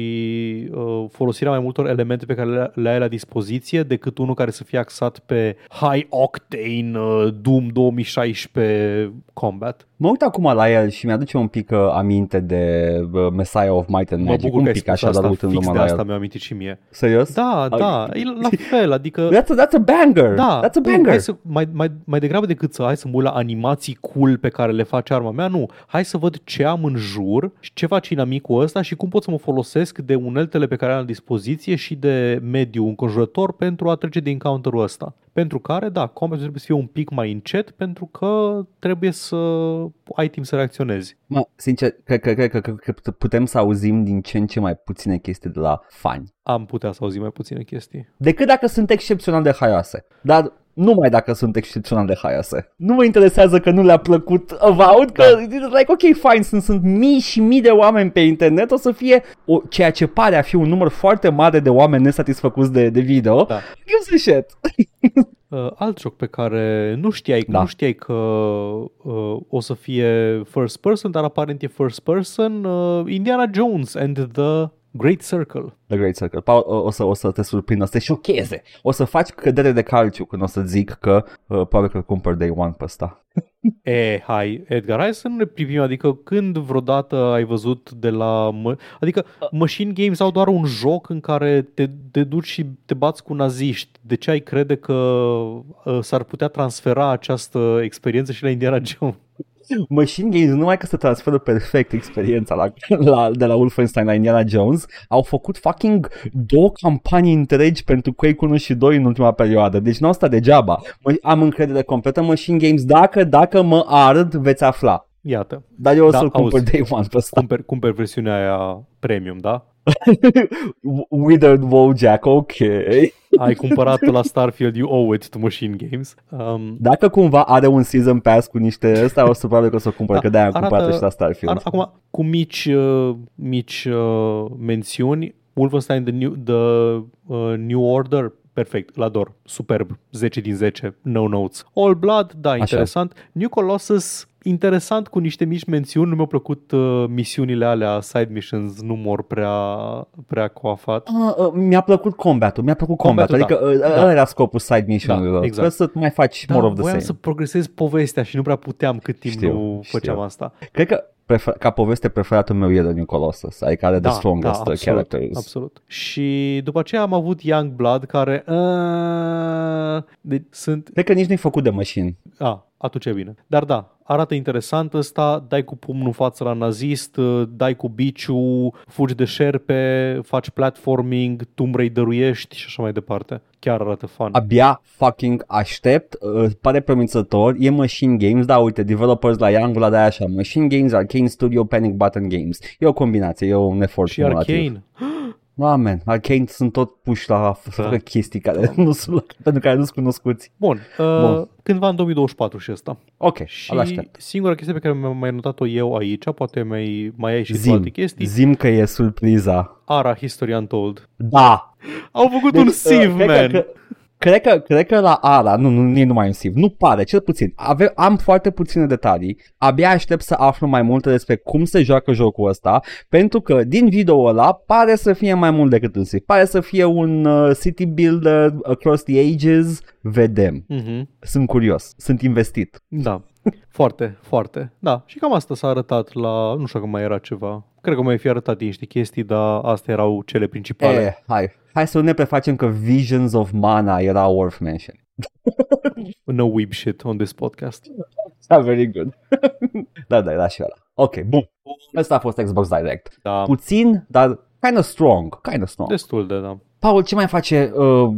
uh, folosirea mai multor elemente pe care le, le ai la dispoziție decât unul care să fie axat pe high octane uh, Doom 2016 combat. Mă uit acum la el și mi-aduce un pic uh, aminte de uh, Messiah of Might and Mă Magic. bucur un că ai pic spus așa, asta, dar fix uitându-mă de la asta el. mi-a amintit și mie. Serios? Da, da, e la fel, adică... That's a, that's a banger! Da, that's a nu, banger! Hai să, mai, mai, mai degrabă decât să hai să mă uit la animații cool pe care le face arma mea, nu. Hai să văd ce am în jur și ce face inamicul ăsta și cum pot să mă folosesc de uneltele pe care am la dispoziție și de mediu înconjurător pentru a trece de encounter-ul ăsta. Pentru care, da, combatul trebuie să fie un pic mai încet pentru că trebuie să ai timp să reacționezi. Mă, sincer, cred că, cred, că, cred că putem să auzim din ce în ce mai puține chestii de la fani. Am putea să auzim mai puține chestii. Decât dacă sunt excepțional de haioase. Dar numai dacă sunt excepțional de haioase. Nu mă interesează că nu le-a plăcut Avowed, că, like, ok, fine, sunt, sunt mii și mii de oameni pe internet, o să fie o, ceea ce pare a fi un număr foarte mare de oameni nesatisfăcuți de, de video. Da. Gives a shit. Uh, alt joc pe care nu știai, Da. nu știai că uh, o să fie first person, dar aparent e first person, uh, Indiana Jones and the Great Circle. The Great Circle. Paul, o, o, să, o să te surprindă, o să te șocheze. O să faci cădere de calciu când o să zic că uh, probabil că îl cumpăr day one pe ăsta. E, hai, Edgar, hai să nu ne privim, adică când vreodată ai văzut de la... Mă... Adică Machine Games au doar un joc în care te, te duci și te bați cu naziști. De ce ai crede că uh, s-ar putea transfera această experiență și la Indiana Jones? Machine Games nu numai că se transferă perfect experiența la, la, de la Wolfenstein la Indiana Jones, au făcut fucking două campanii întregi pentru Quake 1 și 2 în ultima perioadă. Deci nu asta degeaba. Mă, am încredere completă în Machine Games. Dacă, dacă mă ard, veți afla. Iată, Dar eu o Da, să-l cumpăr auzi. day one pe ăsta. cumperi, cumperi versiunea aia premium, da? Withered Wojak, ok. Ai cumpărat la Starfield, you owe it to Machine Games. Um, Dacă cumva are un season pass cu niște ăsta, o să probabil că o să o cumpăr, Da, că de-aia am arată- cumpărat și la Starfield. Ar, acum, cu mici, uh, mici uh, mențiuni, Wolfenstein The New, the, uh, New Order, perfect, îl ador, superb, 10 din 10, no notes. All Blood, da, interesant. New Colossus, interesant cu niște mici mențiuni, nu mi-au plăcut uh, misiunile alea, side missions, nu mor prea, prea coafat. Uh, uh, mi-a plăcut combatul, mi-a plăcut combatul, Combatul, adică uh, da. ăla era scopul side mission-urilor. Da, exact. Trebuie să mai faci Da, more of the voiam same. să progresez povestea și nu prea puteam cât timp Știu, nu știu. făceam asta. Cred că prefer- ca poveste preferatul meu e The New Colossus, adică are the strongest absolut, characters. Absolut. Și după aceea am avut Young Blood care uh, deci sunt Cred că nici nu-i făcut de machine. a, atunci e bine. Dar da, arată interesant ăsta, dai cu pumnul în față la nazist, uh, dai cu biciu, fugi de șerpe, faci platforming, Tomb Raider-uiești și așa mai departe. Chiar arată fun. Abia fucking aștept, uh, pare promițător, e Machine Games, da, uite, developers la Young Blood aia așa, Machine Games, Arcane Studio, Panic Button Games. E o combinație, e un efort și cumulativ. Arcane. Amen, Arcane sunt tot puși la să Da. facă chestii care nu sunt, pentru care nu sunt cunoscuți. Bun, uh, Bun. cândva în 2024 și ăsta. Ok, Și îl aștept. singura chestie pe care mi-am mai notat-o eu aici, poate mai, mai ai și tu Zim, alte chestii, zim că e surpriza. Ara History Untold. Da, Au făcut Deci, un uh, sieve, cred man. Că, că, cred, că, cred că la ARA, nu, nu e numai un sieve, nu pare, cel puțin. Ave, am foarte puține detalii, abia aștept să aflu mai multe despre cum se joacă jocul ăsta, pentru că din video ăla pare să fie mai mult decât un sieve. Pare să fie un uh, city builder across the ages, vedem. Mhm. Sunt curios, sunt investit. Da, foarte, foarte. Da, și cam asta s-a arătat la... Nu știu că mai era ceva. Cred că mai fi arătat din niște chestii, dar astea erau cele principale. E, hai, hai să nu ne prefacem că Visions of Mana era worth mention. No weeb shit on this podcast. Da, very good. da, da, era și ăla. Ok, bun. Ăsta a fost Xbox Direct. Da, Puțin, dar kind of strong. Kind of strong. destul de, da. Paul, ce mai face uh,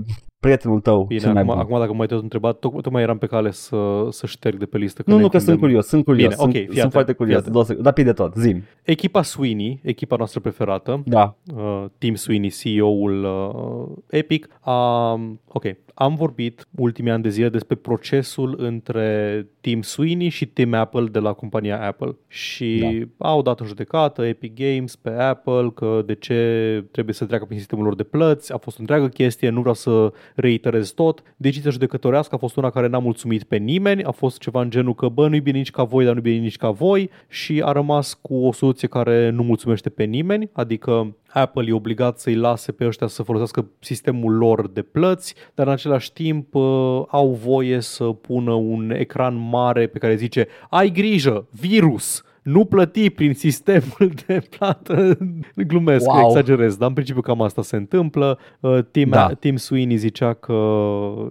prietenul tău Bine, cel mai acum, bun? acum dacă mai tot întrebat, toc- tocmai eram pe cale să, să șterg de pe listă. Nu, ne nu, că sunt întindem. curios, sunt curios. Bine, sunt, ok, fii sunt atent, foarte fii curios. atent. Două secunde. Rapid de tot, zim. Echipa Sweeney, echipa noastră preferată, Da. uh, Tim Sweeney, CEO-ul uh, Epic, a, ok, am vorbit ultimii ani de zile despre procesul între Tim Sweeney și Tim Apple de la compania Apple și au dat în judecată Epic Games pe Apple că de ce trebuie să treacă prin sistemul lor de plăți, a fost o întreagă chestie, nu vreau să reiterez tot. Decizia judecătorească a fost una care n-a mulțumit pe nimeni, a fost ceva în genul că bă, nu-i bine nici ca voi, dar nu-i bine nici ca voi și a rămas cu o soluție care nu mulțumește pe nimeni, adică Apple e obligat să-i lase pe ăștia să folosească sistemul lor de plăți, dar în același timp uh, au voie să pună un ecran mare pe care zice ai grijă, virus, nu plăti prin sistemul de plată. Glumesc, Wow. wow. exagerez, dar în principiu cam asta se întâmplă. Uh, Tim, Da. da. Tim Sweeney zicea că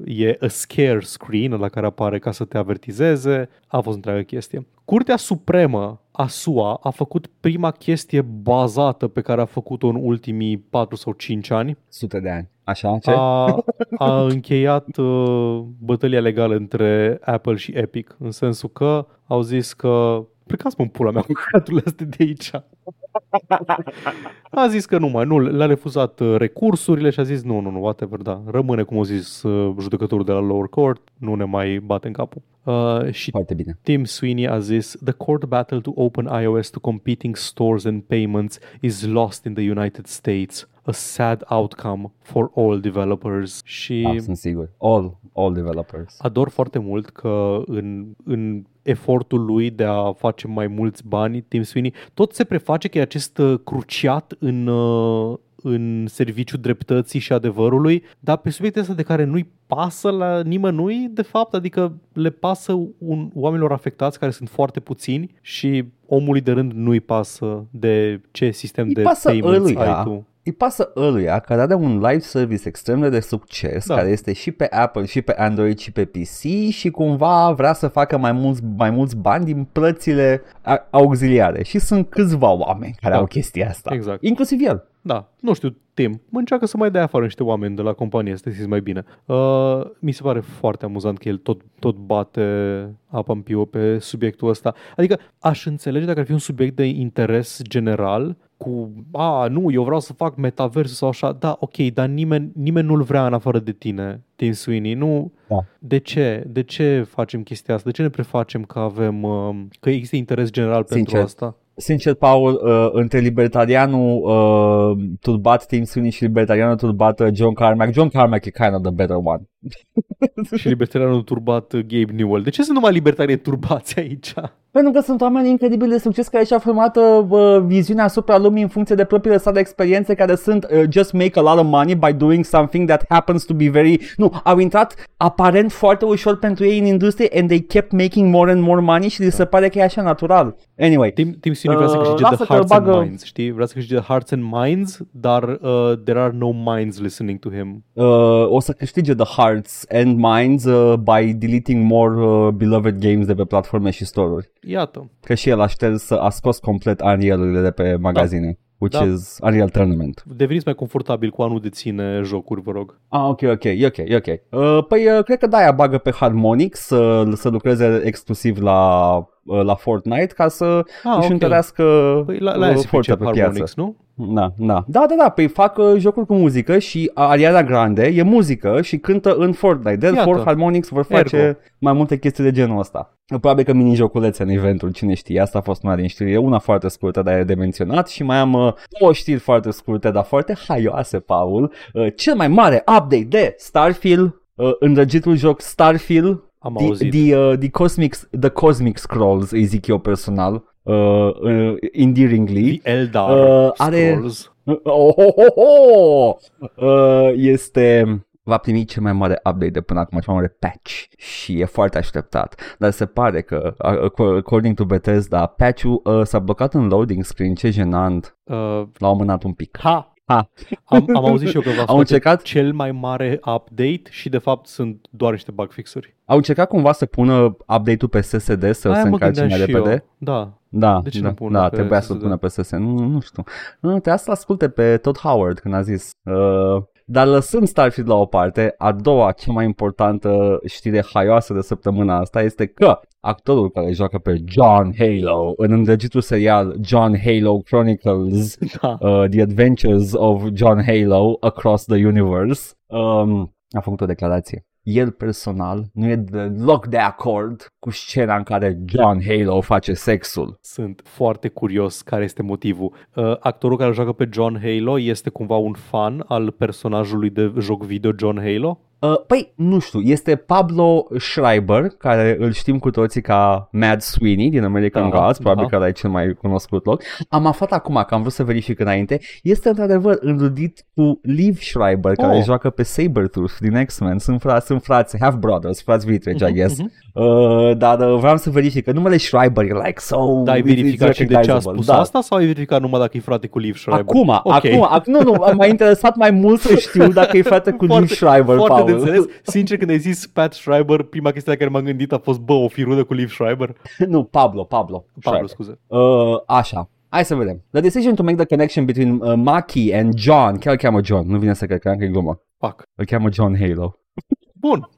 e a scare screen la care apare ca să te avertizeze. A fost întreagă chestie. Curtea Supremă a SUA a făcut prima chestie bazată pe care a făcut-o în ultimii 4 sau 5 ani. Sute de ani. Așa, ce? A, a încheiat uh, bătălia legală între Apple și Epic, în sensul că au zis că plecați mă în pula mea cu căcaturile astea de aici. A zis că nu mai, nu, le-a refuzat uh, recursurile și a zis nu, nu, nu, whatever, da, rămâne cum a zis uh, judecătorul de la lower court, nu ne mai bate în capul. Uh, și Foarte bine. Tim Sweeney a zis The court battle to open iOS to competing stores and payments is lost in the United States. A sad outcome for all developers. Și Da, sunt sigur. All, all developers. ador foarte mult că în, în efortul lui de a face mai mulți bani, Tim Sweeney, tot se preface că e acest uh, cruciat în, uh, în serviciul dreptății și adevărului, dar pe subiecte astea de care nu-i pasă la nimănui, de fapt, adică le pasă un, oamenilor afectați care sunt foarte puțini și omului de rând nu-i pasă de ce sistem Îi de pasă payments ăluia. ai tu. Îi pasă ăluia care are un live service extrem de succes, Da. care este și pe Apple, și pe Android, și pe PC și cumva vrea să facă mai mulți, mai mulți bani din plățile a- auxiliare. Și sunt câțiva oameni care Da. au chestia asta. Exact. Inclusiv el. Da, nu știu, Tim, mă încearcă să mai dea afară niște oameni de la companie, să te simți mai bine. Uh, mi se pare foarte amuzant că el tot, tot bate apa în piu pe subiectul ăsta. Adică aș înțelege dacă ar fi un subiect de interes general cu, a, nu, eu vreau să fac metaversul sau așa, da, ok, dar nimeni, nimeni nu-l vrea în afară de tine, Tim Sweeney, nu, Da. de ce? De ce facem chestia asta? De ce ne prefacem că avem, uh, că există interes general Sincer. pentru asta? Sincer, Paul, uh, între libertarianul uh, turbat Tim Sweeney și libertarianul turbat uh, John Carmack, John Carmack e kind of the better one. și libertarianul turbat uh, Gabe Newell. De ce sunt numai libertarii turbați aici? Pentru că sunt oameni incredibil de succes care și-au format uh, viziunea asupra lumii în funcție de propriile sale experiențe care sunt uh, just make a lot of money by doing something that happens to be very... Nu, au intrat aparent foarte ușor pentru ei în industrie and they kept making more and more money și li se pare că e așa natural. Anyway, Tim, Tim Sweeney vrea să Uh, câștige lasă the că hearts bagă- and minds, știi? Vrea să câștige the hearts and minds, dar uh, there are no minds listening to him. uh, o să câștige the hearts and minds uh, by deleting more uh, beloved games de pe platforme și store-uri. Iată. Că și el a șters, a scos complet Unreal-urile de pe magazine. Which Da. is Unreal Tournament. Deveniți mai confortabil cu a nu deține jocuri, vă rog. Ah, ok, ok, e ok, e ok. Uh, păi, uh, cred că da, ea bagă pe Harmonix să, să lucreze exclusiv la, uh, la Fortnite ca să Ah, își ok. întărească Păi la, uh, la aia se forța pricep pe piață. Harmonix, nu? Da, da. Da, da, da, păi fac uh, jocuri cu muzică și Ariana Grande e muzică și cântă în Fortnite. Therefore, Iată. Harmonix vor face Ergo. mai multe chestii de genul ăsta. Probabil că mini-joculețe în eventul, cine știe, asta a fost una din știri. E una foarte scurtă, dar e de menționat și mai am uh, două știri foarte scurte, dar foarte haioase, Paul. Uh, cel mai mare update de Starfield, uh, îndrăgitul joc Starfield, Am The, auzit. the, uh, the, Cosmic, the Cosmic Scrolls, îi zic eu personal, uh, uh, endearingly. The Eldar Uh, are- Scrolls. Oh, oh, oh, oh! Uh, este va primi cel mai mare update de până acum, cel mai mare patch și e foarte așteptat. Dar se pare că, uh, according to Bethesda, patch-ul uh, s-a blocat în loading screen, ce jenant, Uh, l-au amânat un pic. ha! Ha. Am, am auzit și eu că va Au scoate încercat? cel mai mare update și de fapt sunt doar niște bug fixuri. Au încercat cumva să pună update-ul pe SSD să Aia se mă încarce gândeam mai și repede? eu. Da. Da, De ce da, nu pun da pe trebuia să-l SSD? pună pe SSD. Nu, nu știu. Nu, trebuia să-l asculte pe Todd Howard când a zis. Uh, dar lăsând Starfield la o parte, a doua, cea mai importantă știre haioasă de săptămâna asta este că actorul care joacă pe John Halo în îndrăgitul serial John Halo Chronicles Da. uh, The Adventures of John Halo Across the Universe um, a făcut o declarație. El personal nu e deloc de acord cu scena în care John Halo face sexul. Sunt foarte curios care este motivul. Uh, actorul care joacă pe John Halo este cumva un fan al personajului de joc video John Halo? Uh, păi, nu știu, este Pablo Schreiber, care îl știm cu toții ca Mad Sweeney din American Da, Gods, probabil da. că ăla e cel mai cunoscut loc. Am aflat acum, că am vrut să verific înainte, este într-adevăr înrudit cu Liv Schreiber, care Oh. joacă pe Sabretooth din X-Men. Sunt, fra- sunt frați, half brothers, frați vitregi, I Mhm, guess. mhm. Uh, dar uh, vreau să verific că numele Schreiber e like so... Dar ai it's- verificat it's și de ce a recognizable. spus da. asta sau ai verificat numai dacă e frate cu Liv Schreiber? Acum, Ok. acum, ac- nu, nu, m-a interesat mai mult să știu dacă e frate cu Liv Foarte- Schreiber, Foarte Paul. De înțeles. Sincer, când ai zis Pat Schreiber, prima chestie la care m-am gândit a fost, bă, o fi rudă cu Liv Schreiber. nu, Pablo, Pablo. Pablo, Schreiber. scuze. Uh, așa. Hai să vedem. The decision to make the connection between uh, Maki and John, chiar îl cheamă John, nu vine să cred că că e glumă. Fuck. Îl cheamă John Halo. Bun.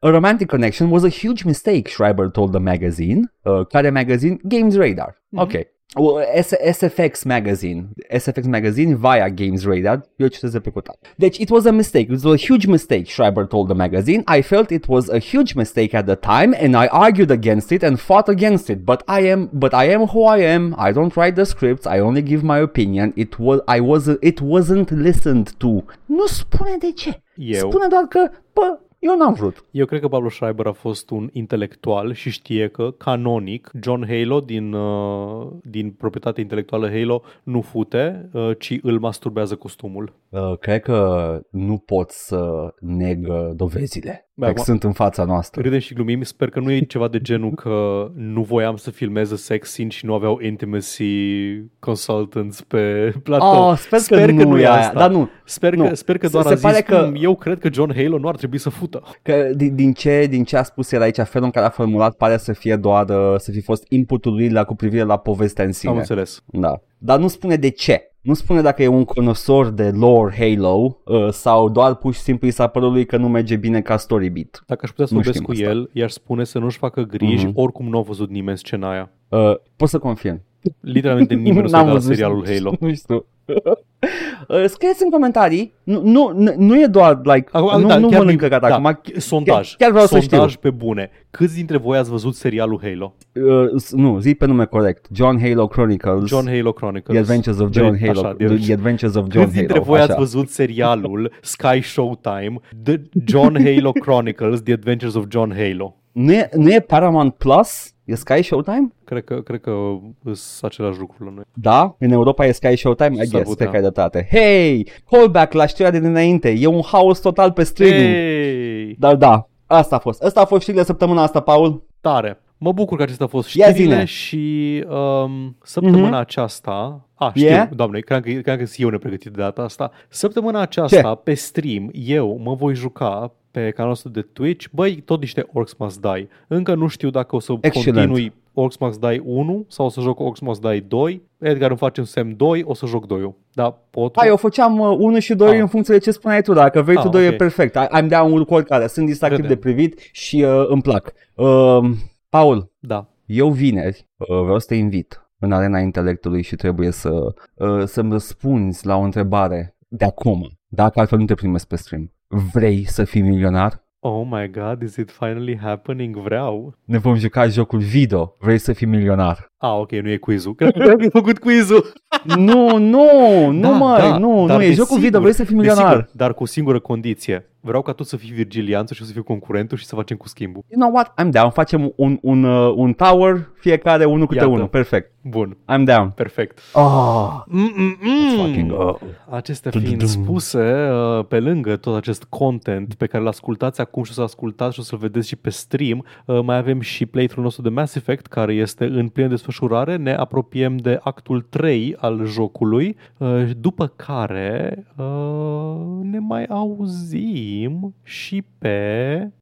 A romantic connection was a huge mistake, Schreiber told the magazine. Uh, care magazine? Games Radar. Mhm. Ok. Well, S- SFX magazine. SFX magazine via Games Radar. Eu citesc de pe cutat. Deci, it was a mistake. It was a huge mistake, Schreiber told the magazine. I felt it was a huge mistake at the time and I argued against it and fought against it. But I am but I am who I am. I don't write the scripts. I only give my opinion. It was I was it wasn't listened to. Nu spune de ce. Eu. Spune doar că, bă, eu n-am vrut. Eu cred că Pablo Schreiber a fost un intelectual și știe că, canonic, John Halo din, uh, din proprietatea intelectuală Halo nu fute, uh, ci îl masturbează costumul. Uh, cred că nu pot să neg uh, dovezile. Bă, Că acum- sunt în fața noastră. Râdem și glumim, sper că nu e ceva de genul că nu voiam să filmeze sex scene și nu aveau intimacy consultants pe platou. Oh, sper, că, nu, e aia, asta. dar nu. Sper, nu. că, sper că Se- doar se a zis, pare că- "Hmm, eu cred că John Halo nu ar trebui să fută. Că din, din, ce, din ce a spus el aici, felul în care a formulat pare să fie doar, uh, să fi fost inputul lui la, cu privire la povestea în sine. Am înțeles. Da. Dar nu spune de ce. Nu spune dacă e un conosor de lore Halo uh, sau doar pur și simplu i s-a părut lui că nu merge bine ca story beat. Dacă aș putea să Nu vorbesc știm cu asta. el, i-aș spune să nu-și facă griji, Mhm. oricum nu a văzut nimeni scena aia. Uh, pot să confirm. Literalmente nimeni nu se N-am uită la văzut, serialul Halo. Nu știu. Uh, Scrieți în comentarii. Nu, nu, nu- nu e doar like Acum, nu, da, nu chiar mănânc din- căcat da, acum. sondaj. Chiar, chiar vreau să sondaj știu. pe bune. Câți dintre voi ați văzut serialul Halo? Uh, s- nu, zi pe nume corect. John Halo Chronicles. John Halo The Chronicles. Adventures of John De- Halo. așa, The, de- The Adventures of John Câți dintre Halo. voi așa. ați văzut serialul Sky Showtime The John Halo Chronicles The Adventures of John Halo? Nu e, nu e Paramount Plus? E Sky Showtime? Cred că, cred că sunt același lucru la noi. Da, în Europa e Sky Showtime, I S-ar guess, putea. cred că ai dreptate. Hei, callback la știrea de dinainte, e un haos total pe streaming. Hey! Dar da, asta a fost. Asta a fost știrile săptămâna asta, Paul. Tare! Mă bucur că acestea au fost Ia știrile zine. și um, săptămâna Mhm. aceasta... A, știu, Yeah? doamne, cred că, cred că sunt eu nepregătit de data asta. Săptămâna aceasta, pe stream, eu mă voi juca pe canalul nostru de Twitch, băi, tot niște Orcs Must Die. Încă nu știu dacă o să Excelent. continui Orcs Must Die 1 sau o să joc Orcs Must Die 2. Edgar îmi face un semn 2, o să joc 2 Da, pot. Hai, eu făceam 1 și 2 Ah. în funcție de ce spuneai tu. Dacă vrei Ah, tu 2 ok. e perfect. I- I'm down cu oricare. Sunt distractiv de Vedem. privit și uh, îmi plac. Uh, Paul, Da. eu vineri uh, vreau să te invit în arena intelectului și trebuie să uh, să-mi răspunzi la o întrebare de acum. Dacă altfel nu te primesc pe stream. Vrei să fii milionar? Oh my god, is it finally happening? Vreau. Ne vom juca jocul video. Vrei să fii milionar? Ah, ok, nu e quizul. Cred că ai făcut quizul. nu, nu, nu Da, mă, da, nu, dar nu, e jocul desigur, video, vrei să fii milionar. Desigur, dar cu o singură condiție. Vreau ca tu să fii Virgilianță și eu să fiu concurentul și să facem cu schimbul. You know what? I'm down. Facem un, un, uh, un tower, fiecare unul câte Iată. unul. Perfect. Bun, I'm down. perfect. Oh, Mm-mm-mm. fucking go. Acestea fiind spuse, uh, pe lângă tot acest content pe care îl ascultați acum și o să ascultați și o să-l vedeți și pe stream, uh, mai avem și playthrough nostru de Mass Effect care este în plină desfășurare desfășurare, ne apropiem de actul 3 al jocului, uh, după care uh, ne mai auzim și pe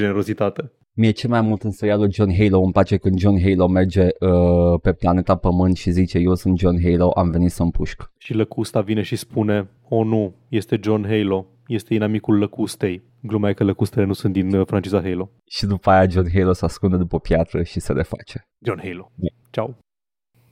generozitate. Mie ce mai mult în serialul John Halo îmi place când John Halo merge uh, pe planeta Pământ și zice eu sunt John Halo, am venit să împușc. Și lăcusta vine și spune, o oh, nu, este John Halo, este inamicul lăcustei. Glumea e că lăcustele nu sunt din uh, franciza Halo. Și după aia John Halo se ascunde după o piatră și se reface. John Halo. Yeah. Ciao.